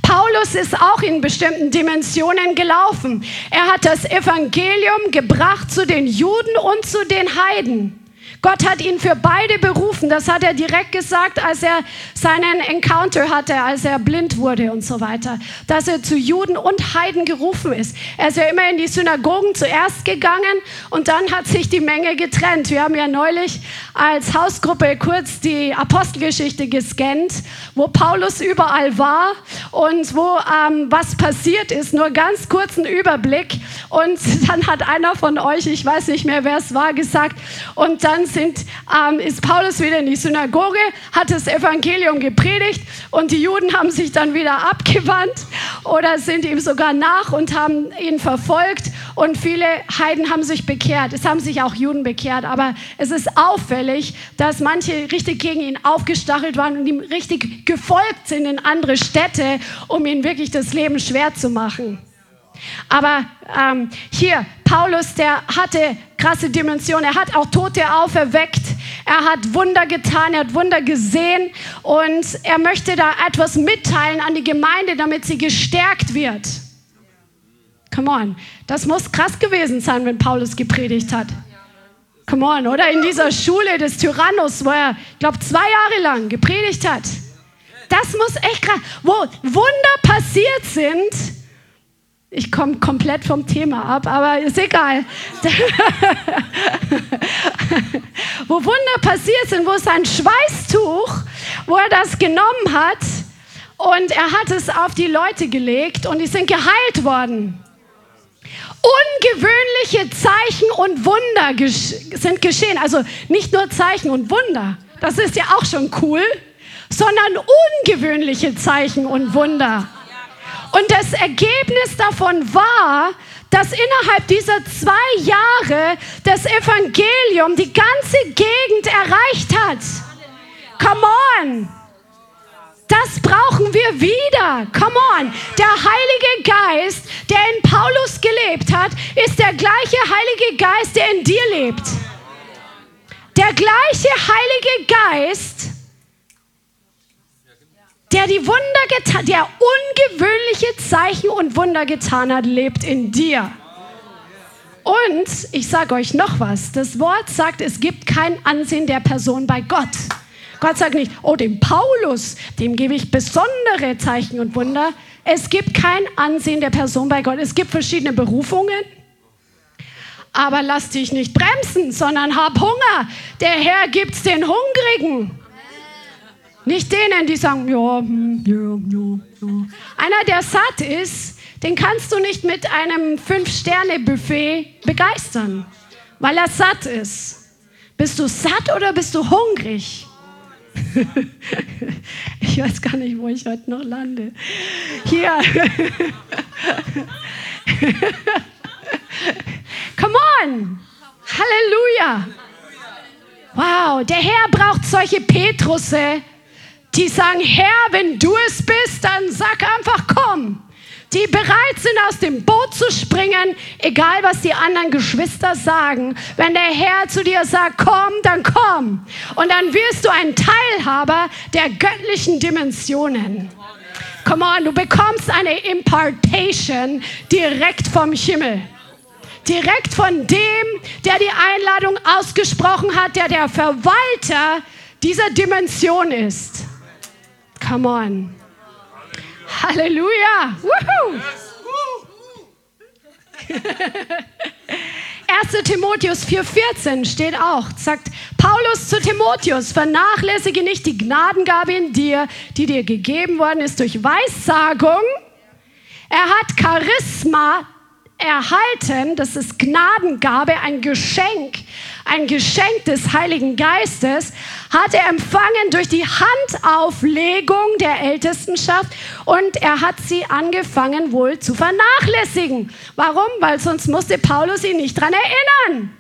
Paulus ist auch in bestimmten Dimensionen gelaufen. Er hat das Evangelium gebracht zu den Juden und zu den Heiden. Gott hat ihn für beide berufen. Das hat er direkt gesagt, als er seinen Encounter hatte, als er blind wurde und so weiter. Dass er zu Juden und Heiden gerufen ist. Er ist ja immer in die Synagogen zuerst gegangen und dann hat sich die Menge getrennt. Wir haben ja neulich als Hausgruppe kurz die Apostelgeschichte gescannt, wo Paulus überall war und wo ähm, was passiert ist. Nur ganz kurzen Überblick. Und dann hat einer von euch, ich weiß nicht mehr, wer es war, gesagt, und dann sind, ähm, ist Paulus wieder in die Synagoge, hat das Evangelium gepredigt und die Juden haben sich dann wieder abgewandt oder sind ihm sogar nach und haben ihn verfolgt und viele Heiden haben sich bekehrt. Es haben sich auch Juden bekehrt, aber es ist auffällig, dass manche richtig gegen ihn aufgestachelt waren und ihm richtig gefolgt sind in andere Städte, um ihm wirklich das Leben schwer zu machen. Aber ähm, hier, Paulus, der hatte krasse Dimensionen. Er hat auch Tote auferweckt. Er hat Wunder getan, er hat Wunder gesehen und er möchte da etwas mitteilen an die Gemeinde, damit sie gestärkt wird. Come on, das muss krass gewesen sein, wenn Paulus gepredigt hat. Come on, oder in dieser Schule des Tyrannus, wo er, glaube, zwei Jahre lang gepredigt hat. Das muss echt krass, wo Wunder passiert sind, ich komme komplett vom Thema ab, aber ist egal. wo Wunder passiert sind, wo es ein Schweißtuch, wo er das genommen hat und er hat es auf die Leute gelegt und die sind geheilt worden. Ungewöhnliche Zeichen und Wunder sind geschehen. Also nicht nur Zeichen und Wunder, das ist ja auch schon cool, sondern ungewöhnliche Zeichen und Wunder. Und das Ergebnis davon war, dass innerhalb dieser zwei Jahre das Evangelium die ganze Gegend erreicht hat. Come on! Das brauchen wir wieder. Come on. Der Heilige Geist, der in Paulus gelebt hat, ist der gleiche Heilige Geist, der in dir lebt. Der gleiche Heilige Geist, der die Wunder getan, der ungewöhnliche Zeichen und Wunder getan hat, lebt in dir. Und ich sage euch noch was. Das Wort sagt, es gibt kein Ansehen der Person bei Gott. Gott sagt nicht, oh, dem Paulus, dem gebe ich besondere Zeichen und Wunder. Es gibt kein Ansehen der Person bei Gott. Es gibt verschiedene Berufungen. Aber lass dich nicht bremsen, sondern hab Hunger. Der Herr gibt's den Hungrigen. Nicht denen, die sagen, ja, hm, ja, ja, ja. Einer, der satt ist, den kannst du nicht mit einem Fünf-Sterne-Buffet begeistern, weil er satt ist. Bist du satt oder bist du hungrig? ich weiß gar nicht, wo ich heute noch lande. Hier. Come on. Halleluja. Wow, der Herr braucht solche Petrusse, die sagen, Herr, wenn du es bist, dann sag einfach, komm. Die bereit sind, aus dem Boot zu springen, egal was die anderen Geschwister sagen. Wenn der Herr zu dir sagt, komm, dann komm. Und dann wirst du ein Teilhaber der göttlichen Dimensionen. Come on, du bekommst eine Impartation direkt vom Himmel direkt von dem, der die Einladung ausgesprochen hat, der der Verwalter dieser Dimension ist. Come on. Halleluja. Woohoo. 1. Timotheus 4,14 steht auch, sagt Paulus zu Timotheus, vernachlässige nicht die Gnadengabe in dir, die dir gegeben worden ist durch Weissagung. Er hat Charisma erhalten, das ist Gnadengabe, ein Geschenk, ein Geschenk des Heiligen Geistes, hat er empfangen durch die Handauflegung der Ältestenschaft und er hat sie angefangen wohl zu vernachlässigen. Warum? Weil sonst musste Paulus ihn nicht daran erinnern.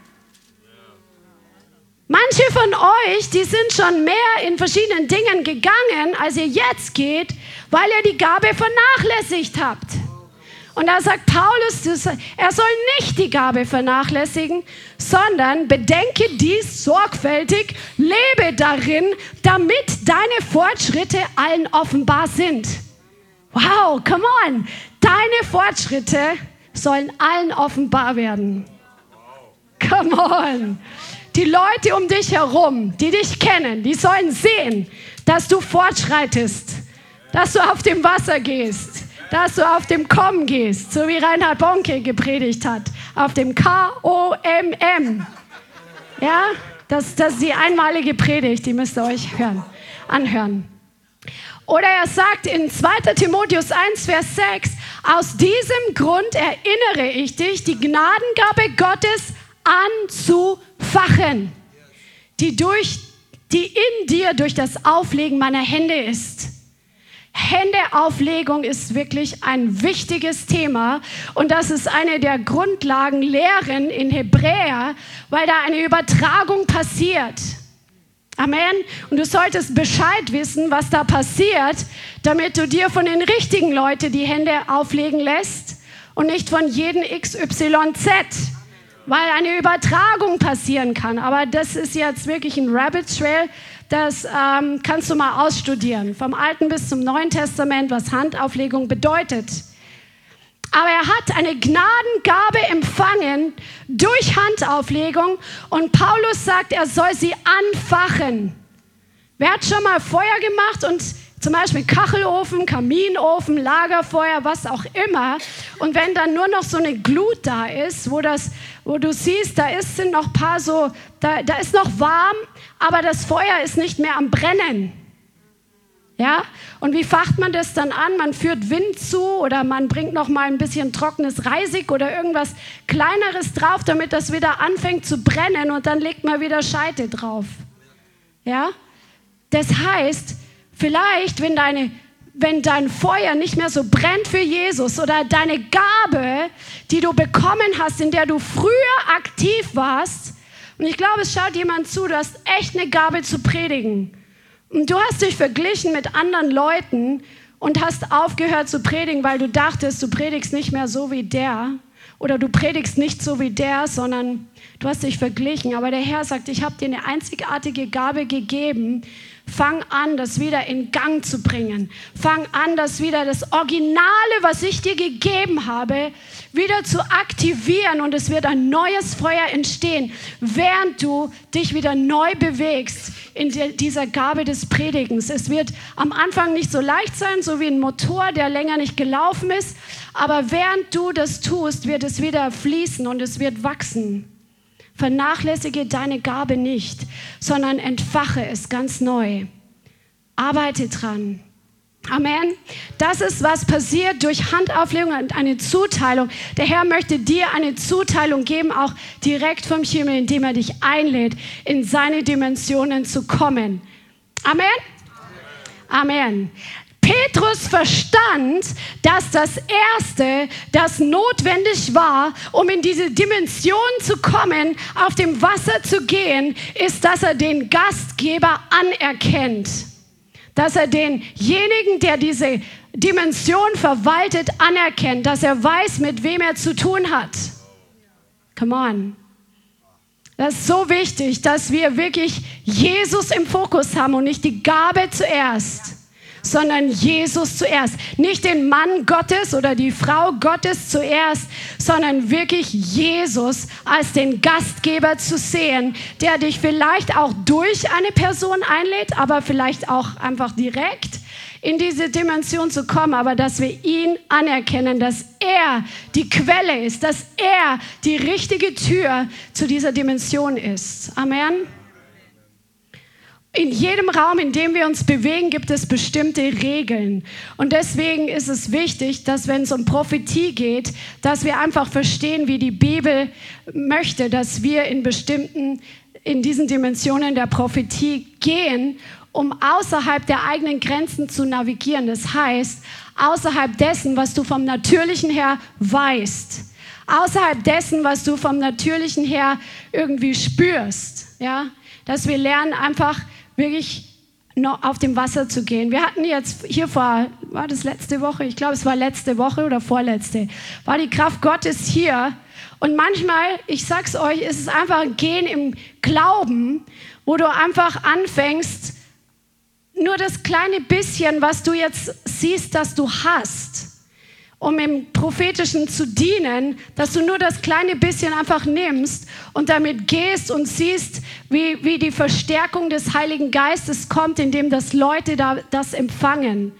Manche von euch, die sind schon mehr in verschiedenen Dingen gegangen, als ihr jetzt geht, weil ihr die Gabe vernachlässigt habt. Und da sagt Paulus, er soll nicht die Gabe vernachlässigen, sondern bedenke dies sorgfältig, lebe darin, damit deine Fortschritte allen offenbar sind. Wow, come on. Deine Fortschritte sollen allen offenbar werden. Come on. Die Leute um dich herum, die dich kennen, die sollen sehen, dass du fortschreitest, dass du auf dem Wasser gehst, dass du auf dem Kommen gehst, so wie Reinhard Bonke gepredigt hat, auf dem K-O-M-M. Ja, das, das ist die einmalige Predigt, die müsst ihr euch hören, anhören. Oder er sagt in 2 Timotheus 1, Vers 6, aus diesem Grund erinnere ich dich, die Gnadengabe Gottes anzufachen, die, durch, die in dir durch das Auflegen meiner Hände ist. Händeauflegung ist wirklich ein wichtiges Thema und das ist eine der Grundlagenlehren in Hebräer, weil da eine Übertragung passiert. Amen. Und du solltest Bescheid wissen, was da passiert, damit du dir von den richtigen Leuten die Hände auflegen lässt und nicht von jedem XYZ weil eine Übertragung passieren kann. Aber das ist jetzt wirklich ein Rabbit Trail, das ähm, kannst du mal ausstudieren, vom Alten bis zum Neuen Testament, was Handauflegung bedeutet. Aber er hat eine Gnadengabe empfangen durch Handauflegung und Paulus sagt, er soll sie anfachen. Wer hat schon mal Feuer gemacht und zum Beispiel Kachelofen, Kaminofen, Lagerfeuer, was auch immer. Und wenn dann nur noch so eine Glut da ist, wo, das, wo du siehst, da ist, sind noch paar so, da, da ist noch warm, aber das Feuer ist nicht mehr am Brennen. Ja? Und wie facht man das dann an? Man führt Wind zu oder man bringt noch mal ein bisschen trockenes Reisig oder irgendwas kleineres drauf, damit das wieder anfängt zu brennen und dann legt man wieder Scheite drauf. Ja? Das heißt, Vielleicht, wenn, deine, wenn dein Feuer nicht mehr so brennt für Jesus oder deine Gabe, die du bekommen hast, in der du früher aktiv warst, und ich glaube, es schaut jemand zu, du hast echt eine Gabe zu predigen. Und du hast dich verglichen mit anderen Leuten und hast aufgehört zu predigen, weil du dachtest, du predigst nicht mehr so wie der oder du predigst nicht so wie der, sondern du hast dich verglichen. Aber der Herr sagt, ich habe dir eine einzigartige Gabe gegeben, Fang an, das wieder in Gang zu bringen. Fang an, das wieder das Originale, was ich dir gegeben habe, wieder zu aktivieren und es wird ein neues Feuer entstehen, während du dich wieder neu bewegst in dieser Gabe des Predigens. Es wird am Anfang nicht so leicht sein, so wie ein Motor, der länger nicht gelaufen ist, aber während du das tust, wird es wieder fließen und es wird wachsen. Vernachlässige deine Gabe nicht, sondern entfache es ganz neu. Arbeite dran. Amen. Das ist, was passiert durch Handauflegung und eine Zuteilung. Der Herr möchte dir eine Zuteilung geben, auch direkt vom Himmel, indem er dich einlädt, in seine Dimensionen zu kommen. Amen. Amen. Petrus verstand, dass das Erste, das notwendig war, um in diese Dimension zu kommen, auf dem Wasser zu gehen, ist, dass er den Gastgeber anerkennt. Dass er denjenigen, der diese Dimension verwaltet, anerkennt. Dass er weiß, mit wem er zu tun hat. Come on. Das ist so wichtig, dass wir wirklich Jesus im Fokus haben und nicht die Gabe zuerst sondern Jesus zuerst. Nicht den Mann Gottes oder die Frau Gottes zuerst, sondern wirklich Jesus als den Gastgeber zu sehen, der dich vielleicht auch durch eine Person einlädt, aber vielleicht auch einfach direkt in diese Dimension zu kommen, aber dass wir ihn anerkennen, dass er die Quelle ist, dass er die richtige Tür zu dieser Dimension ist. Amen. In jedem Raum, in dem wir uns bewegen, gibt es bestimmte Regeln. Und deswegen ist es wichtig, dass wenn es um Prophetie geht, dass wir einfach verstehen, wie die Bibel möchte, dass wir in bestimmten, in diesen Dimensionen der Prophetie gehen, um außerhalb der eigenen Grenzen zu navigieren. Das heißt, außerhalb dessen, was du vom Natürlichen her weißt. Außerhalb dessen, was du vom Natürlichen her irgendwie spürst. Ja? Dass wir lernen einfach, wirklich noch auf dem Wasser zu gehen. Wir hatten jetzt hier vor, war das letzte Woche? Ich glaube, es war letzte Woche oder vorletzte, war die Kraft Gottes hier. Und manchmal, ich sag's euch, ist es einfach ein Gehen im Glauben, wo du einfach anfängst, nur das kleine bisschen, was du jetzt siehst, dass du hast, um im Prophetischen zu dienen, dass du nur das kleine bisschen einfach nimmst und damit gehst und siehst, wie, wie die Verstärkung des Heiligen Geistes kommt, indem das Leute da, das empfangen.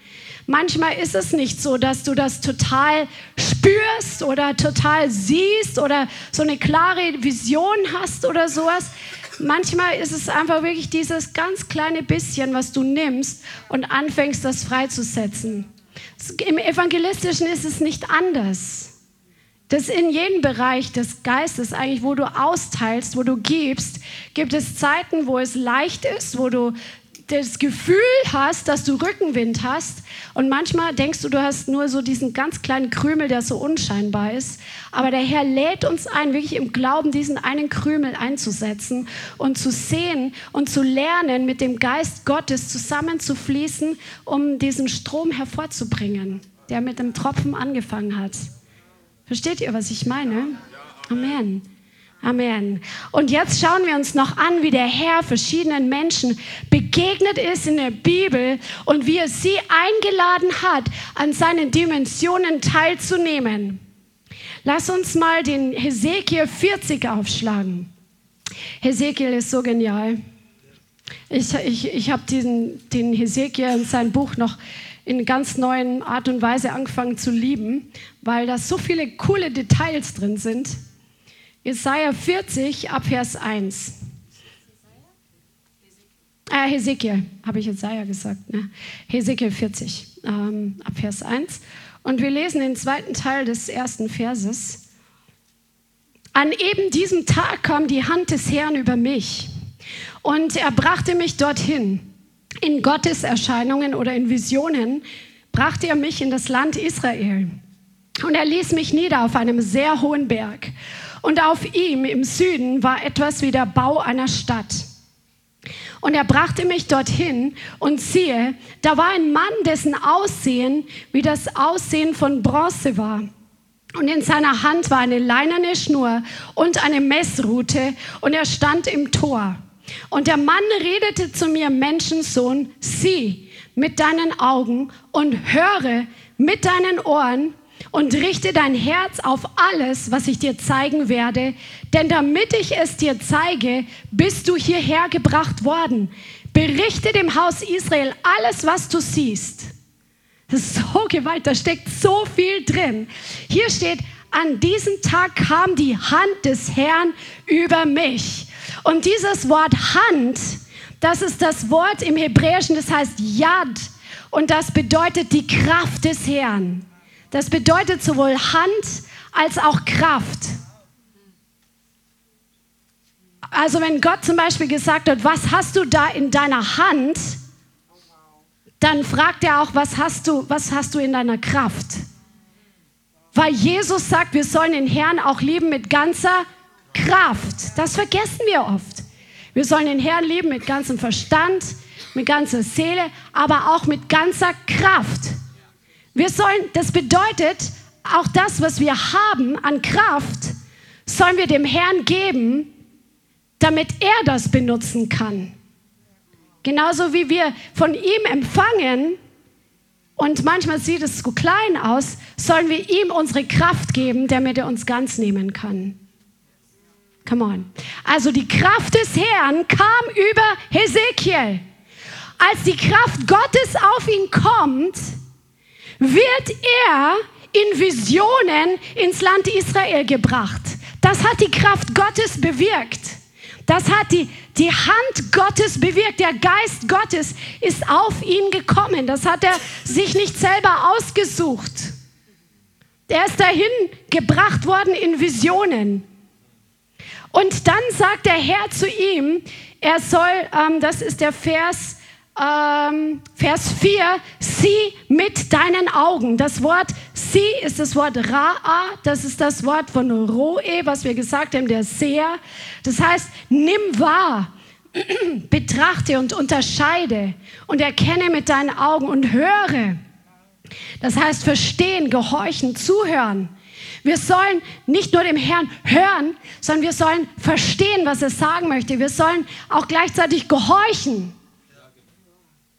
Manchmal ist es nicht so, dass du das total spürst oder total siehst oder so eine klare Vision hast oder sowas. Manchmal ist es einfach wirklich dieses ganz kleine bisschen, was du nimmst und anfängst, das freizusetzen. Im Evangelistischen ist es nicht anders. Das in jedem Bereich des Geistes, eigentlich, wo du austeilst, wo du gibst, gibt es Zeiten, wo es leicht ist, wo du das Gefühl hast, dass du Rückenwind hast. Und manchmal denkst du, du hast nur so diesen ganz kleinen Krümel, der so unscheinbar ist. Aber der Herr lädt uns ein, wirklich im Glauben diesen einen Krümel einzusetzen und zu sehen und zu lernen, mit dem Geist Gottes zusammenzufließen, um diesen Strom hervorzubringen, der mit dem Tropfen angefangen hat. Versteht ihr, was ich meine? Amen. Amen. Und jetzt schauen wir uns noch an, wie der Herr verschiedenen Menschen begegnet ist in der Bibel und wie er sie eingeladen hat, an seinen Dimensionen teilzunehmen. Lass uns mal den Hesekiel 40 aufschlagen. Hesekiel ist so genial. Ich, ich, ich habe den Hesekiel und sein Buch noch in ganz neuen Art und Weise angefangen zu lieben, weil da so viele coole Details drin sind. Jesaja 40 ab Vers 1. Äh, Hesekiel, habe ich Jesaja gesagt. Ne? Hesekiel 40 ähm, ab Vers 1. Und wir lesen den zweiten Teil des ersten Verses. An eben diesem Tag kam die Hand des Herrn über mich und er brachte mich dorthin. In Gottes Erscheinungen oder in Visionen brachte er mich in das Land Israel. Und er ließ mich nieder auf einem sehr hohen Berg. Und auf ihm im Süden war etwas wie der Bau einer Stadt. Und er brachte mich dorthin und siehe, da war ein Mann, dessen Aussehen wie das Aussehen von Bronze war. Und in seiner Hand war eine leinerne Schnur und eine Messrute und er stand im Tor. Und der Mann redete zu mir, Menschensohn, sieh mit deinen Augen und höre mit deinen Ohren und richte dein Herz auf alles, was ich dir zeigen werde, denn damit ich es dir zeige, bist du hierher gebracht worden. Berichte dem Haus Israel alles, was du siehst. Das ist so gewalt, da steckt so viel drin. Hier steht, an diesem Tag kam die Hand des Herrn über mich. Und dieses Wort Hand, das ist das Wort im Hebräischen, das heißt Yad. Und das bedeutet die Kraft des Herrn. Das bedeutet sowohl Hand als auch Kraft. Also wenn Gott zum Beispiel gesagt hat, was hast du da in deiner Hand, dann fragt er auch, was hast du, was hast du in deiner Kraft? Weil Jesus sagt, wir sollen den Herrn auch lieben mit ganzer Kraft. Das vergessen wir oft. Wir sollen den Herrn lieben mit ganzem Verstand, mit ganzer Seele, aber auch mit ganzer Kraft. Wir sollen, das bedeutet, auch das, was wir haben an Kraft, sollen wir dem Herrn geben, damit er das benutzen kann. Genauso wie wir von ihm empfangen, und manchmal sieht es so klein aus, sollen wir ihm unsere Kraft geben, damit er uns ganz nehmen kann. Come on. Also die Kraft des Herrn kam über Hesekiel. Als die Kraft Gottes auf ihn kommt, wird er in Visionen ins Land Israel gebracht. Das hat die Kraft Gottes bewirkt. Das hat die, die Hand Gottes bewirkt. Der Geist Gottes ist auf ihn gekommen. Das hat er sich nicht selber ausgesucht. Er ist dahin gebracht worden in Visionen. Und dann sagt der Herr zu ihm, er soll, ähm, das ist der Vers ähm, Vers 4, sieh mit deinen Augen. Das Wort sieh ist das Wort Ra'a, das ist das Wort von Roe, was wir gesagt haben, der Seher. Das heißt, nimm wahr. betrachte und unterscheide und erkenne mit deinen Augen und höre. Das heißt verstehen, gehorchen, zuhören. Wir sollen nicht nur dem Herrn hören, sondern wir sollen verstehen, was er sagen möchte. Wir sollen auch gleichzeitig gehorchen.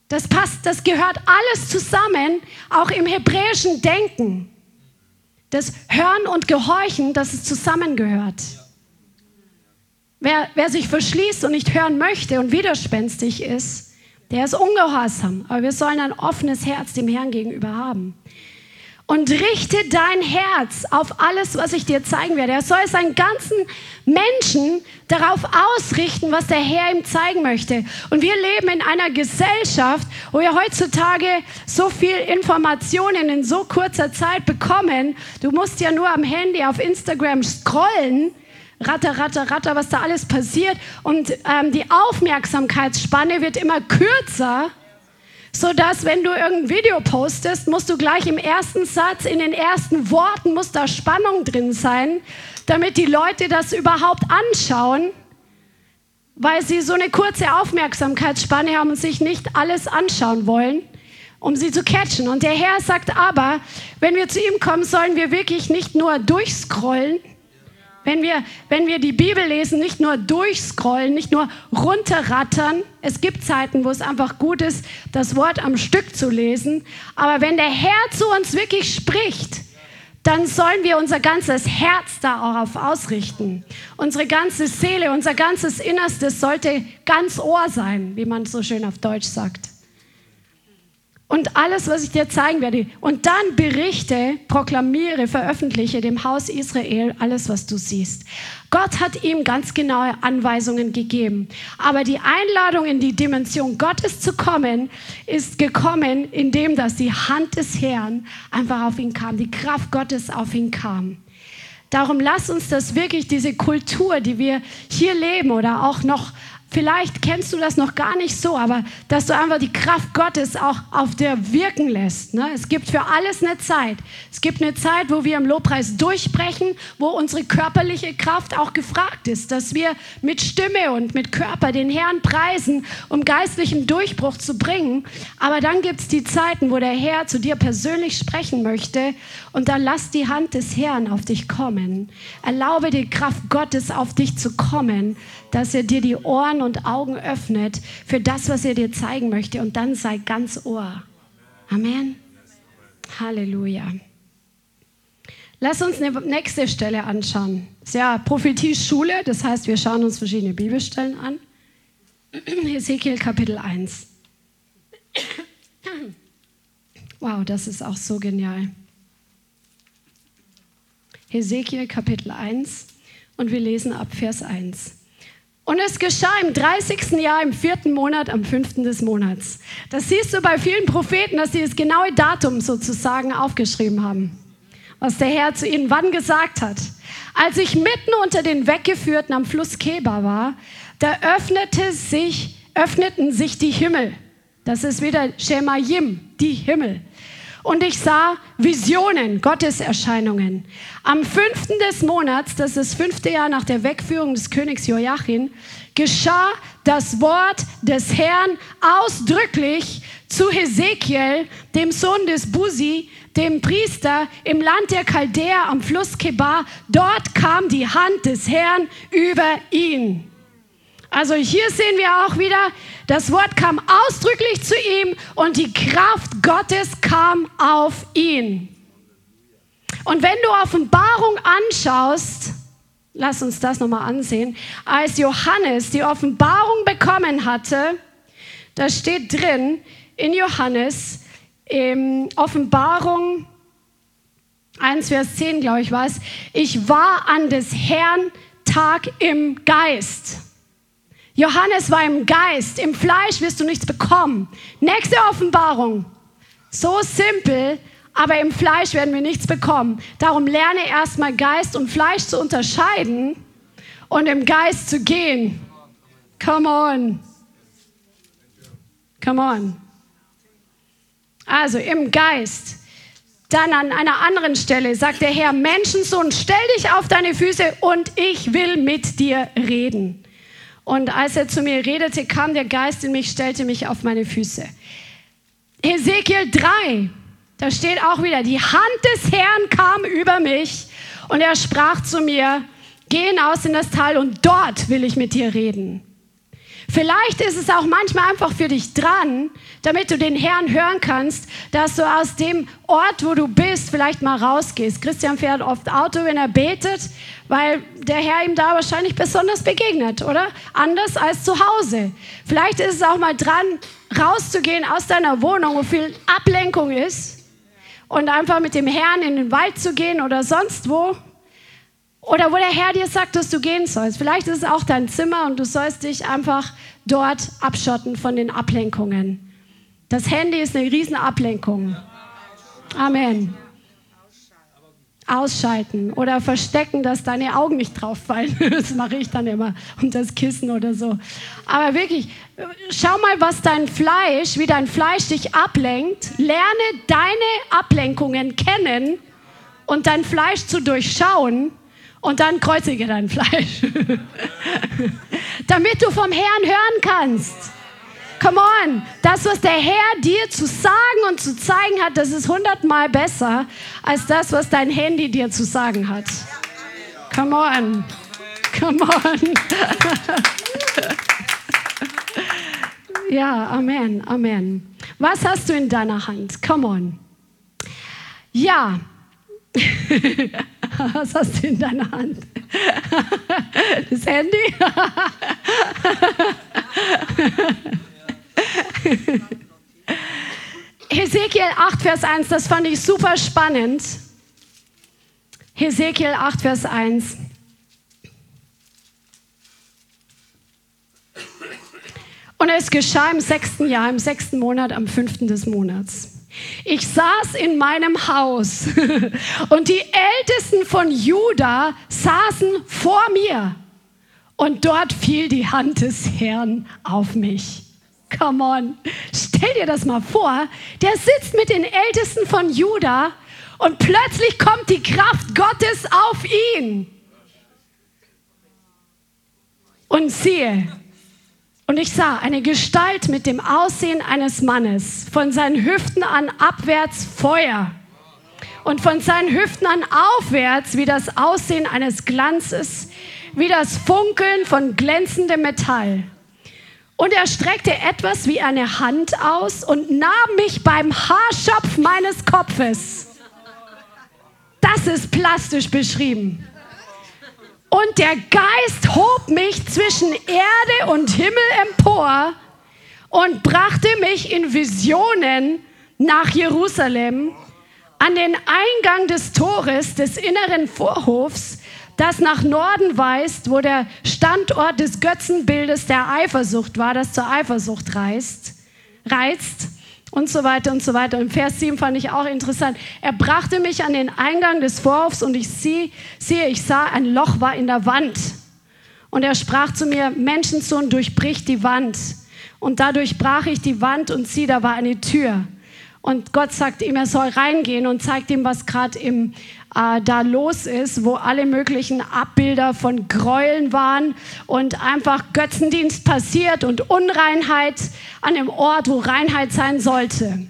Das passt, das gehört alles zusammen, auch im hebräischen Denken. Das Hören und Gehorchen, dass es zusammengehört. Wer, wer sich verschließt und nicht hören möchte und widerspenstig ist, der ist ungehorsam. Aber wir sollen ein offenes Herz dem Herrn gegenüber haben und richte dein Herz auf alles, was ich dir zeigen werde. Er soll seinen ganzen Menschen darauf ausrichten, was der Herr ihm zeigen möchte. Und wir leben in einer Gesellschaft, wo wir heutzutage so viel Informationen in so kurzer Zeit bekommen. Du musst ja nur am Handy auf Instagram scrollen. Ratter, ratter, ratter, was da alles passiert. Und ähm, die Aufmerksamkeitsspanne wird immer kürzer so dass wenn du irgendein Video postest, musst du gleich im ersten Satz, in den ersten Worten muss da Spannung drin sein, damit die Leute das überhaupt anschauen, weil sie so eine kurze Aufmerksamkeitsspanne haben und sich nicht alles anschauen wollen, um sie zu catchen. Und der Herr sagt aber, wenn wir zu ihm kommen, sollen wir wirklich nicht nur durchscrollen, wenn wir, wenn wir die Bibel lesen, nicht nur durchscrollen, nicht nur runterrattern. Es gibt Zeiten, wo es einfach gut ist, das Wort am Stück zu lesen. Aber wenn der Herr zu uns wirklich spricht, dann sollen wir unser ganzes Herz darauf ausrichten. Unsere ganze Seele, unser ganzes Innerstes sollte ganz Ohr sein, wie man so schön auf Deutsch sagt und alles, was ich dir zeigen werde. Und dann berichte, proklamiere, veröffentliche dem Haus Israel alles, was du siehst. Gott hat ihm ganz genaue Anweisungen gegeben. Aber die Einladung in die Dimension Gottes zu kommen, ist gekommen, indem dass die Hand des Herrn einfach auf ihn kam, die Kraft Gottes auf ihn kam. Darum lass uns das wirklich, diese Kultur, die wir hier leben oder auch noch Vielleicht kennst du das noch gar nicht so, aber dass du einfach die Kraft Gottes auch auf dir wirken lässt. Ne? Es gibt für alles eine Zeit. Es gibt eine Zeit, wo wir im Lobpreis durchbrechen, wo unsere körperliche Kraft auch gefragt ist, dass wir mit Stimme und mit Körper den Herrn preisen, um geistlichen Durchbruch zu bringen. Aber dann gibt es die Zeiten, wo der Herr zu dir persönlich sprechen möchte und dann lass die Hand des Herrn auf dich kommen. Erlaube die Kraft Gottes auf dich zu kommen, dass er dir die Ohren und Augen öffnet für das, was er dir zeigen möchte. Und dann sei ganz Ohr. Amen. Halleluja. Lass uns eine nächste Stelle anschauen. Das ist ja Prophetie-Schule, das heißt, wir schauen uns verschiedene Bibelstellen an. Ezekiel Kapitel 1. Wow, das ist auch so genial. Ezekiel Kapitel 1 und wir lesen ab Vers 1. Und es geschah im 30. Jahr, im vierten Monat, am fünften des Monats. Das siehst du bei vielen Propheten, dass sie das genaue Datum sozusagen aufgeschrieben haben, was der Herr zu ihnen wann gesagt hat. Als ich mitten unter den Weggeführten am Fluss Keba war, da öffnete sich, öffneten sich die Himmel. Das ist wieder Shemayim, die Himmel und ich sah Visionen, Gotteserscheinungen. Am fünften des Monats, das ist das fünfte Jahr nach der Wegführung des Königs Joachim, geschah das Wort des Herrn ausdrücklich zu Hesekiel, dem Sohn des Busi, dem Priester im Land der Chaldäer am Fluss Kebar. Dort kam die Hand des Herrn über ihn. Also hier sehen wir auch wieder, das Wort kam ausdrücklich zu ihm und die Kraft Gottes kam auf ihn. Und wenn du Offenbarung anschaust, lass uns das nochmal ansehen, als Johannes die Offenbarung bekommen hatte, da steht drin in Johannes, in Offenbarung 1, Vers 10, glaube ich, war es, ich war an des Herrn Tag im Geist. Johannes war im Geist, im Fleisch wirst du nichts bekommen. Nächste Offenbarung. So simpel, aber im Fleisch werden wir nichts bekommen. Darum lerne erstmal Geist und Fleisch zu unterscheiden und im Geist zu gehen. Come on. Come on. Also im Geist. Dann an einer anderen Stelle sagt der Herr, Menschensohn, stell dich auf deine Füße und ich will mit dir reden. Und als er zu mir redete, kam der Geist in mich, stellte mich auf meine Füße. Ezekiel 3, da steht auch wieder, die Hand des Herrn kam über mich und er sprach zu mir, geh hinaus in das Tal und dort will ich mit dir reden. Vielleicht ist es auch manchmal einfach für dich dran, damit du den Herrn hören kannst, dass du aus dem Ort, wo du bist, vielleicht mal rausgehst. Christian fährt oft Auto, wenn er betet, weil der Herr ihm da wahrscheinlich besonders begegnet, oder? Anders als zu Hause. Vielleicht ist es auch mal dran, rauszugehen aus deiner Wohnung, wo viel Ablenkung ist und einfach mit dem Herrn in den Wald zu gehen oder sonst wo. Oder wo der Herr dir sagt, dass du gehen sollst. Vielleicht ist es auch dein Zimmer und du sollst dich einfach dort abschotten von den Ablenkungen. Das Handy ist eine Riesenablenkung. Amen ausschalten oder verstecken, dass deine Augen nicht drauf fallen. Das mache ich dann immer unter das Kissen oder so. Aber wirklich, schau mal, was dein Fleisch, wie dein Fleisch dich ablenkt. Lerne deine Ablenkungen kennen und dein Fleisch zu durchschauen und dann kreuzige dein Fleisch. Damit du vom Herrn hören kannst. Come on, das, was der Herr dir zu sagen und zu zeigen hat, das ist hundertmal besser als das, was dein Handy dir zu sagen hat. Come on, come on. ja, Amen, Amen. Was hast du in deiner Hand? Come on. Ja. Was hast du in deiner Hand? Das Handy? Hesekiel 8, Vers 1, das fand ich super spannend. Hesekiel 8, Vers 1. Und es geschah im sechsten Jahr, im sechsten Monat, am fünften des Monats. Ich saß in meinem Haus und die Ältesten von Juda saßen vor mir und dort fiel die Hand des Herrn auf mich. Come on. Stell dir das mal vor. Der sitzt mit den Ältesten von Juda und plötzlich kommt die Kraft Gottes auf ihn. Und siehe, und ich sah eine Gestalt mit dem Aussehen eines Mannes, von seinen Hüften an abwärts Feuer und von seinen Hüften an aufwärts wie das Aussehen eines Glanzes, wie das Funkeln von glänzendem Metall. Und er streckte etwas wie eine Hand aus und nahm mich beim Haarschopf meines Kopfes. Das ist plastisch beschrieben. Und der Geist hob mich zwischen Erde und Himmel empor und brachte mich in Visionen nach Jerusalem an den Eingang des Tores des inneren Vorhofs das nach Norden weist, wo der Standort des Götzenbildes der Eifersucht war, das zur Eifersucht reißt, reizt und so weiter und so weiter. Und Vers 7 fand ich auch interessant. Er brachte mich an den Eingang des Vorhofs und ich siehe, ich sah, ein Loch war in der Wand. Und er sprach zu mir, Menschensohn, durchbrich die Wand. Und dadurch brach ich die Wand und sieh, da war eine Tür. Und Gott sagt ihm, er soll reingehen und zeigt ihm, was gerade im äh, da los ist, wo alle möglichen Abbilder von Gräueln waren und einfach Götzendienst passiert und Unreinheit an dem Ort, wo Reinheit sein sollte.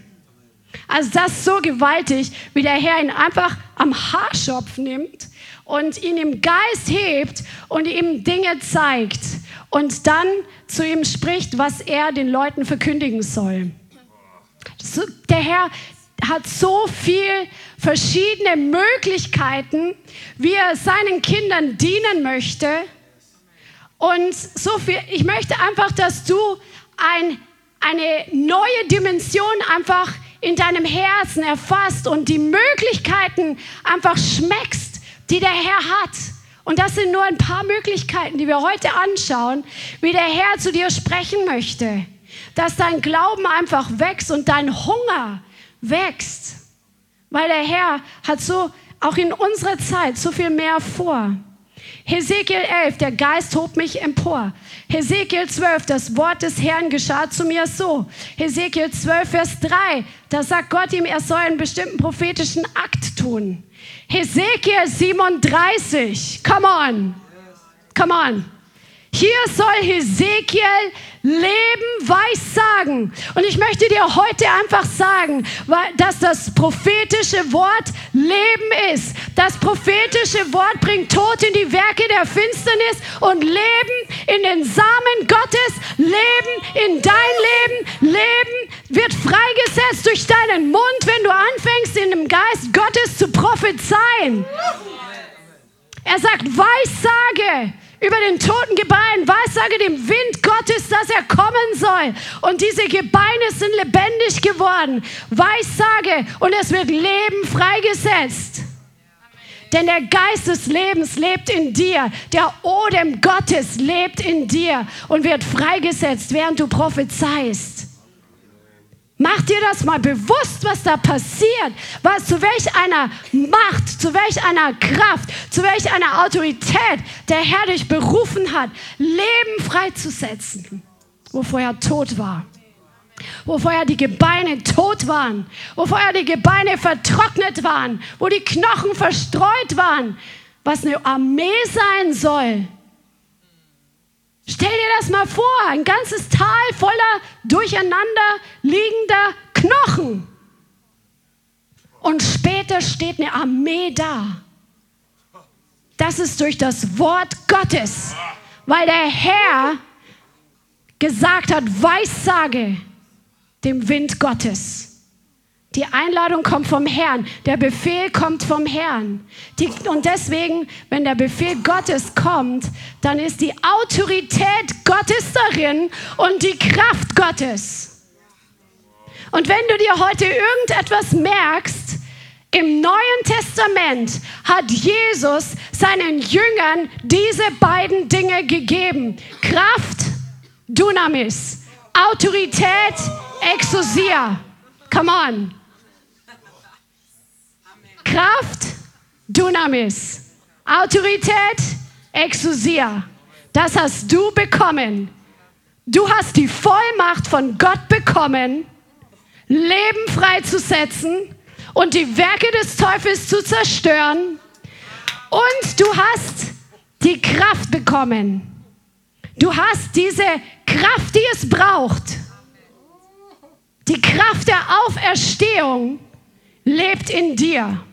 Also das ist so gewaltig, wie der Herr ihn einfach am Haarschopf nimmt und ihn im Geist hebt und ihm Dinge zeigt und dann zu ihm spricht, was er den Leuten verkündigen soll. Der Herr hat so viel verschiedene Möglichkeiten, wie er seinen Kindern dienen möchte. Und so viel, ich möchte einfach, dass du ein, eine neue Dimension einfach in deinem Herzen erfasst und die Möglichkeiten einfach schmeckst, die der Herr hat. Und das sind nur ein paar Möglichkeiten, die wir heute anschauen, wie der Herr zu dir sprechen möchte. Dass dein Glauben einfach wächst und dein Hunger wächst. Weil der Herr hat so auch in unserer Zeit so viel mehr vor. Hesekiel 11, der Geist hob mich empor. Hesekiel 12, das Wort des Herrn geschah zu mir so. Hesekiel 12, Vers 3, da sagt Gott ihm, er soll einen bestimmten prophetischen Akt tun. Hesekiel 37, come on, come on. Hier soll Hesekiel Leben weissagen. Und ich möchte dir heute einfach sagen, dass das prophetische Wort Leben ist. Das prophetische Wort bringt Tod in die Werke der Finsternis und Leben in den Samen Gottes. Leben in dein Leben. Leben wird freigesetzt durch deinen Mund, wenn du anfängst, in dem Geist Gottes zu prophezeien. Er sagt, Weissage über den toten Gebeinen, weissage dem Wind Gottes, dass er kommen soll. Und diese Gebeine sind lebendig geworden. Weissage und es wird Leben freigesetzt. Denn der Geist des Lebens lebt in dir. Der Odem Gottes lebt in dir und wird freigesetzt, während du prophezeist. Mach dir das mal bewusst, was da passiert, was zu welch einer Macht, zu welch einer Kraft, zu welch einer Autorität der Herr dich berufen hat, Leben freizusetzen, wo vorher tot war, wo vorher die Gebeine tot waren, wo vorher die Gebeine vertrocknet waren, wo die Knochen verstreut waren, was eine Armee sein soll, Stell dir das mal vor, ein ganzes Tal voller durcheinander liegender Knochen. Und später steht eine Armee da. Das ist durch das Wort Gottes, weil der Herr gesagt hat, Weissage dem Wind Gottes. Die Einladung kommt vom Herrn, der Befehl kommt vom Herrn. Die, und deswegen, wenn der Befehl Gottes kommt, dann ist die Autorität Gottes darin und die Kraft Gottes. Und wenn du dir heute irgendetwas merkst, im Neuen Testament hat Jesus seinen Jüngern diese beiden Dinge gegeben. Kraft, Dunamis, Autorität, Exousia. Come on. Kraft, Dunamis. Autorität, Exousia. Das hast du bekommen. Du hast die Vollmacht von Gott bekommen, Leben freizusetzen und die Werke des Teufels zu zerstören. Und du hast die Kraft bekommen. Du hast diese Kraft, die es braucht. Die Kraft der Auferstehung lebt in dir.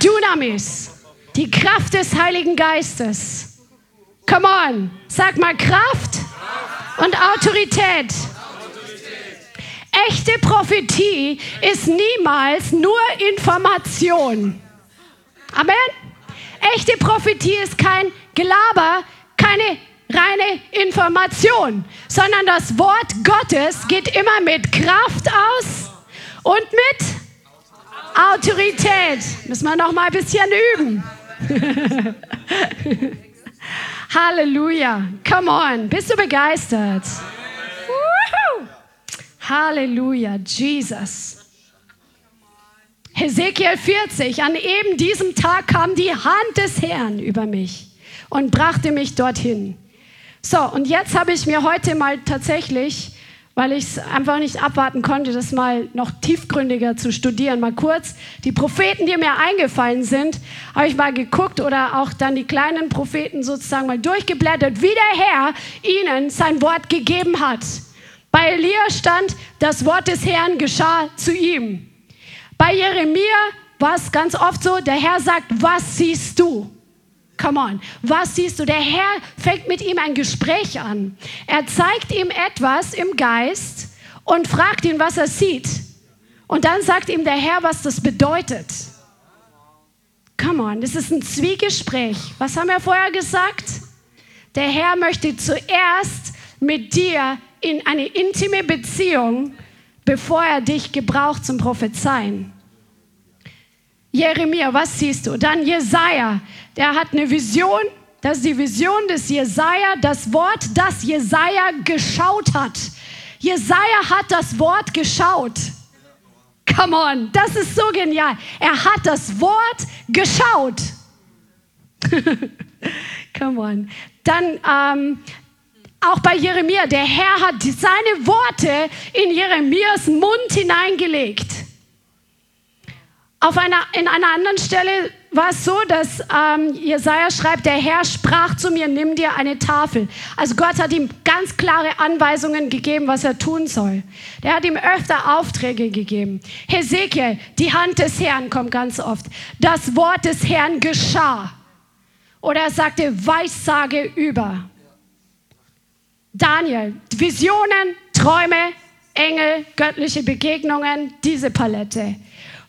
Dunamis, die Kraft des Heiligen Geistes. Come on, sag mal Kraft und Autorität. Echte Prophetie ist niemals nur Information. Amen. Echte Prophetie ist kein Gelaber, keine reine Information, sondern das Wort Gottes geht immer mit Kraft aus und mit Autorität. Müssen wir noch mal ein bisschen üben. Halleluja. Come on. Bist du begeistert? Halleluja. Jesus. Hesekiel 40. An eben diesem Tag kam die Hand des Herrn über mich und brachte mich dorthin. So, und jetzt habe ich mir heute mal tatsächlich weil ich es einfach nicht abwarten konnte, das mal noch tiefgründiger zu studieren. Mal kurz die Propheten, die mir eingefallen sind, habe ich mal geguckt oder auch dann die kleinen Propheten sozusagen mal durchgeblättert, wie der Herr ihnen sein Wort gegeben hat. Bei Elia stand, das Wort des Herrn geschah zu ihm. Bei Jeremia war es ganz oft so, der Herr sagt, was siehst du? Come on. Was siehst du? Der Herr fängt mit ihm ein Gespräch an. Er zeigt ihm etwas im Geist und fragt ihn, was er sieht. Und dann sagt ihm der Herr, was das bedeutet. Come on, das ist ein Zwiegespräch. Was haben wir vorher gesagt? Der Herr möchte zuerst mit dir in eine intime Beziehung, bevor er dich gebraucht zum Prophezeien. Jeremia, was siehst du? Dann Jesaja, der hat eine Vision. Das ist die Vision des Jesaja, das Wort, das Jesaja geschaut hat. Jesaja hat das Wort geschaut. Come on, das ist so genial. Er hat das Wort geschaut. Come on. Dann ähm, auch bei Jeremia, der Herr hat seine Worte in Jeremias Mund hineingelegt. Auf einer, in einer anderen Stelle war es so, dass ähm, Jesaja schreibt, der Herr sprach zu mir, nimm dir eine Tafel. Also Gott hat ihm ganz klare Anweisungen gegeben, was er tun soll. Der hat ihm öfter Aufträge gegeben. Hesekiel, die Hand des Herrn kommt ganz oft. Das Wort des Herrn geschah. Oder er sagte, Weissage über. Daniel, Visionen, Träume, Engel, göttliche Begegnungen, diese Palette.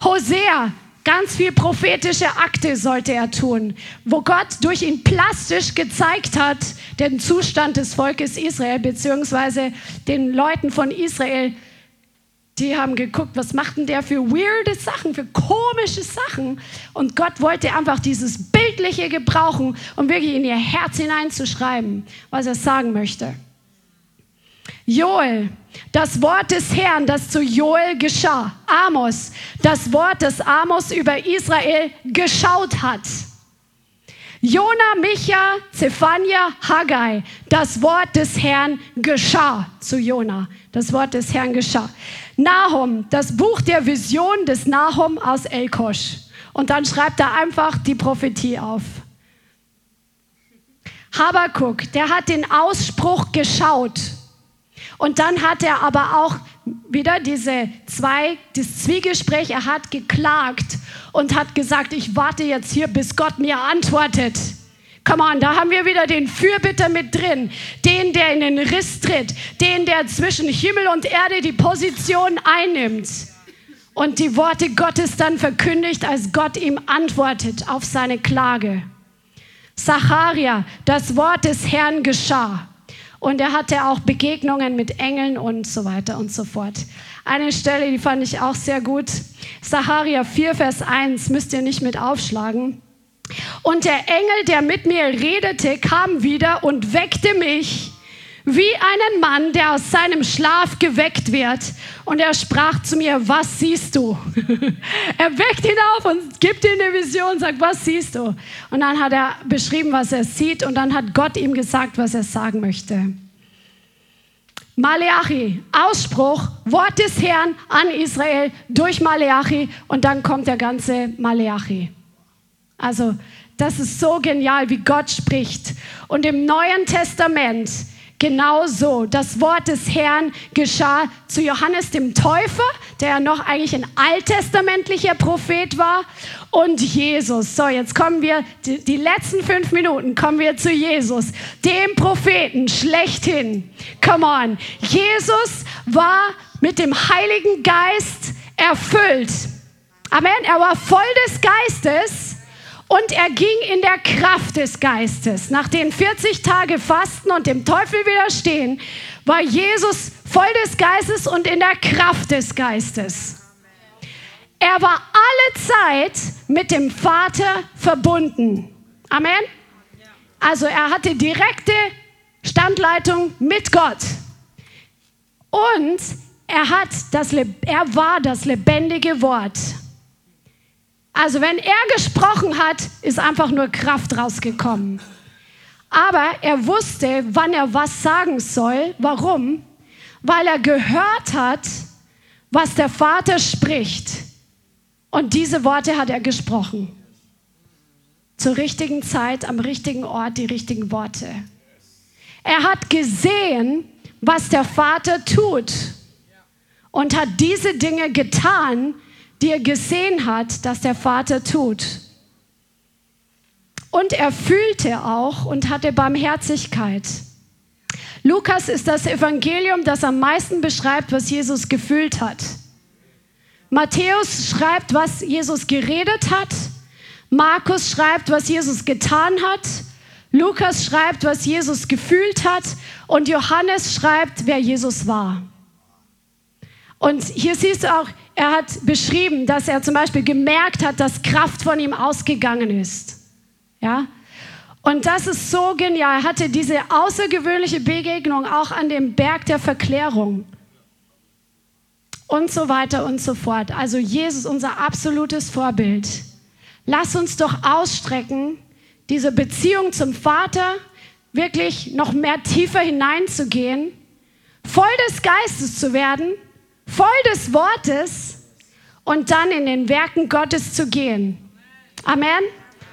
Hosea, Ganz viel prophetische Akte sollte er tun, wo Gott durch ihn plastisch gezeigt hat, den Zustand des Volkes Israel, beziehungsweise den Leuten von Israel. Die haben geguckt, was macht denn der für weirde Sachen, für komische Sachen. Und Gott wollte einfach dieses Bildliche gebrauchen, um wirklich in ihr Herz hineinzuschreiben, was er sagen möchte. Joel, das Wort des Herrn, das zu Joel geschah. Amos, das Wort, das Amos über Israel geschaut hat. Jona, Micha, Zephania, Haggai, das Wort des Herrn geschah zu Jona. Das Wort des Herrn geschah. Nahum, das Buch der Vision des Nahum aus Elkosch. Und dann schreibt er einfach die Prophetie auf. Habakuk, der hat den Ausspruch geschaut und dann hat er aber auch wieder diese zwei, das Zwiegespräch, er hat geklagt und hat gesagt, ich warte jetzt hier, bis Gott mir antwortet. Come on, da haben wir wieder den Fürbitter mit drin, den, der in den Riss tritt, den, der zwischen Himmel und Erde die Position einnimmt und die Worte Gottes dann verkündigt, als Gott ihm antwortet auf seine Klage. Zacharia, das Wort des Herrn geschah. Und er hatte auch Begegnungen mit Engeln und so weiter und so fort. Eine Stelle, die fand ich auch sehr gut. Saharia 4, Vers 1, müsst ihr nicht mit aufschlagen. Und der Engel, der mit mir redete, kam wieder und weckte mich wie einen Mann, der aus seinem Schlaf geweckt wird. Und er sprach zu mir, was siehst du? er weckt ihn auf und gibt ihm eine Vision und sagt, was siehst du? Und dann hat er beschrieben, was er sieht und dann hat Gott ihm gesagt, was er sagen möchte. Maleachi, Ausspruch, Wort des Herrn an Israel durch Maleachi und dann kommt der ganze Maleachi. Also, das ist so genial, wie Gott spricht. Und im Neuen Testament Genauso, das Wort des Herrn geschah zu Johannes dem Täufer, der ja noch eigentlich ein alttestamentlicher Prophet war, und Jesus. So, jetzt kommen wir, die, die letzten fünf Minuten kommen wir zu Jesus, dem Propheten schlechthin. Come on. Jesus war mit dem Heiligen Geist erfüllt. Amen. Er war voll des Geistes und er ging in der Kraft des Geistes. Nach den 40 Tage Fasten und dem Teufel widerstehen, war Jesus voll des Geistes und in der Kraft des Geistes. Er war alle Zeit mit dem Vater verbunden. Amen. Also er hatte direkte Standleitung mit Gott. Und er, hat das, er war das lebendige Wort. Also wenn er gesprochen hat, ist einfach nur Kraft rausgekommen. Aber er wusste, wann er was sagen soll. Warum? Weil er gehört hat, was der Vater spricht. Und diese Worte hat er gesprochen. Zur richtigen Zeit, am richtigen Ort, die richtigen Worte. Er hat gesehen, was der Vater tut und hat diese Dinge getan, die er gesehen hat, dass der Vater tut. Und er fühlte auch und hatte Barmherzigkeit. Lukas ist das Evangelium, das am meisten beschreibt, was Jesus gefühlt hat. Matthäus schreibt, was Jesus geredet hat. Markus schreibt, was Jesus getan hat. Lukas schreibt, was Jesus gefühlt hat. Und Johannes schreibt, wer Jesus war. Und hier siehst du auch, er hat beschrieben, dass er zum Beispiel gemerkt hat, dass Kraft von ihm ausgegangen ist. Ja? Und das ist so genial. Er hatte diese außergewöhnliche Begegnung auch an dem Berg der Verklärung. Und so weiter und so fort. Also Jesus, unser absolutes Vorbild. Lass uns doch ausstrecken, diese Beziehung zum Vater wirklich noch mehr tiefer hineinzugehen, voll des Geistes zu werden voll des Wortes und dann in den Werken Gottes zu gehen. Amen.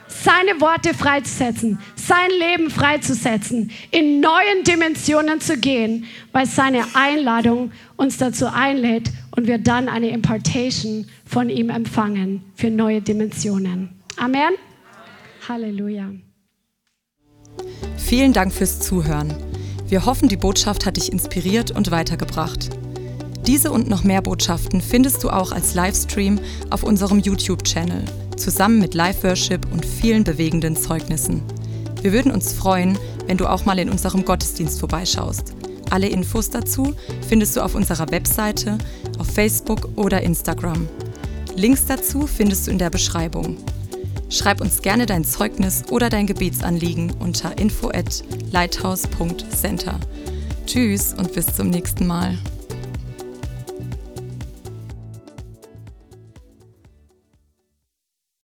Seine Worte freizusetzen, sein Leben freizusetzen, in neuen Dimensionen zu gehen, weil seine Einladung uns dazu einlädt und wir dann eine Impartation von ihm empfangen für neue Dimensionen. Amen. Halleluja. Vielen Dank fürs Zuhören. Wir hoffen, die Botschaft hat dich inspiriert und weitergebracht. Diese und noch mehr Botschaften findest du auch als Livestream auf unserem YouTube-Channel, zusammen mit Live-Worship und vielen bewegenden Zeugnissen. Wir würden uns freuen, wenn du auch mal in unserem Gottesdienst vorbeischaust. Alle Infos dazu findest du auf unserer Webseite, auf Facebook oder Instagram. Links dazu findest du in der Beschreibung. Schreib uns gerne dein Zeugnis oder dein Gebetsanliegen unter info at lighthouse.center. Tschüss und bis zum nächsten Mal.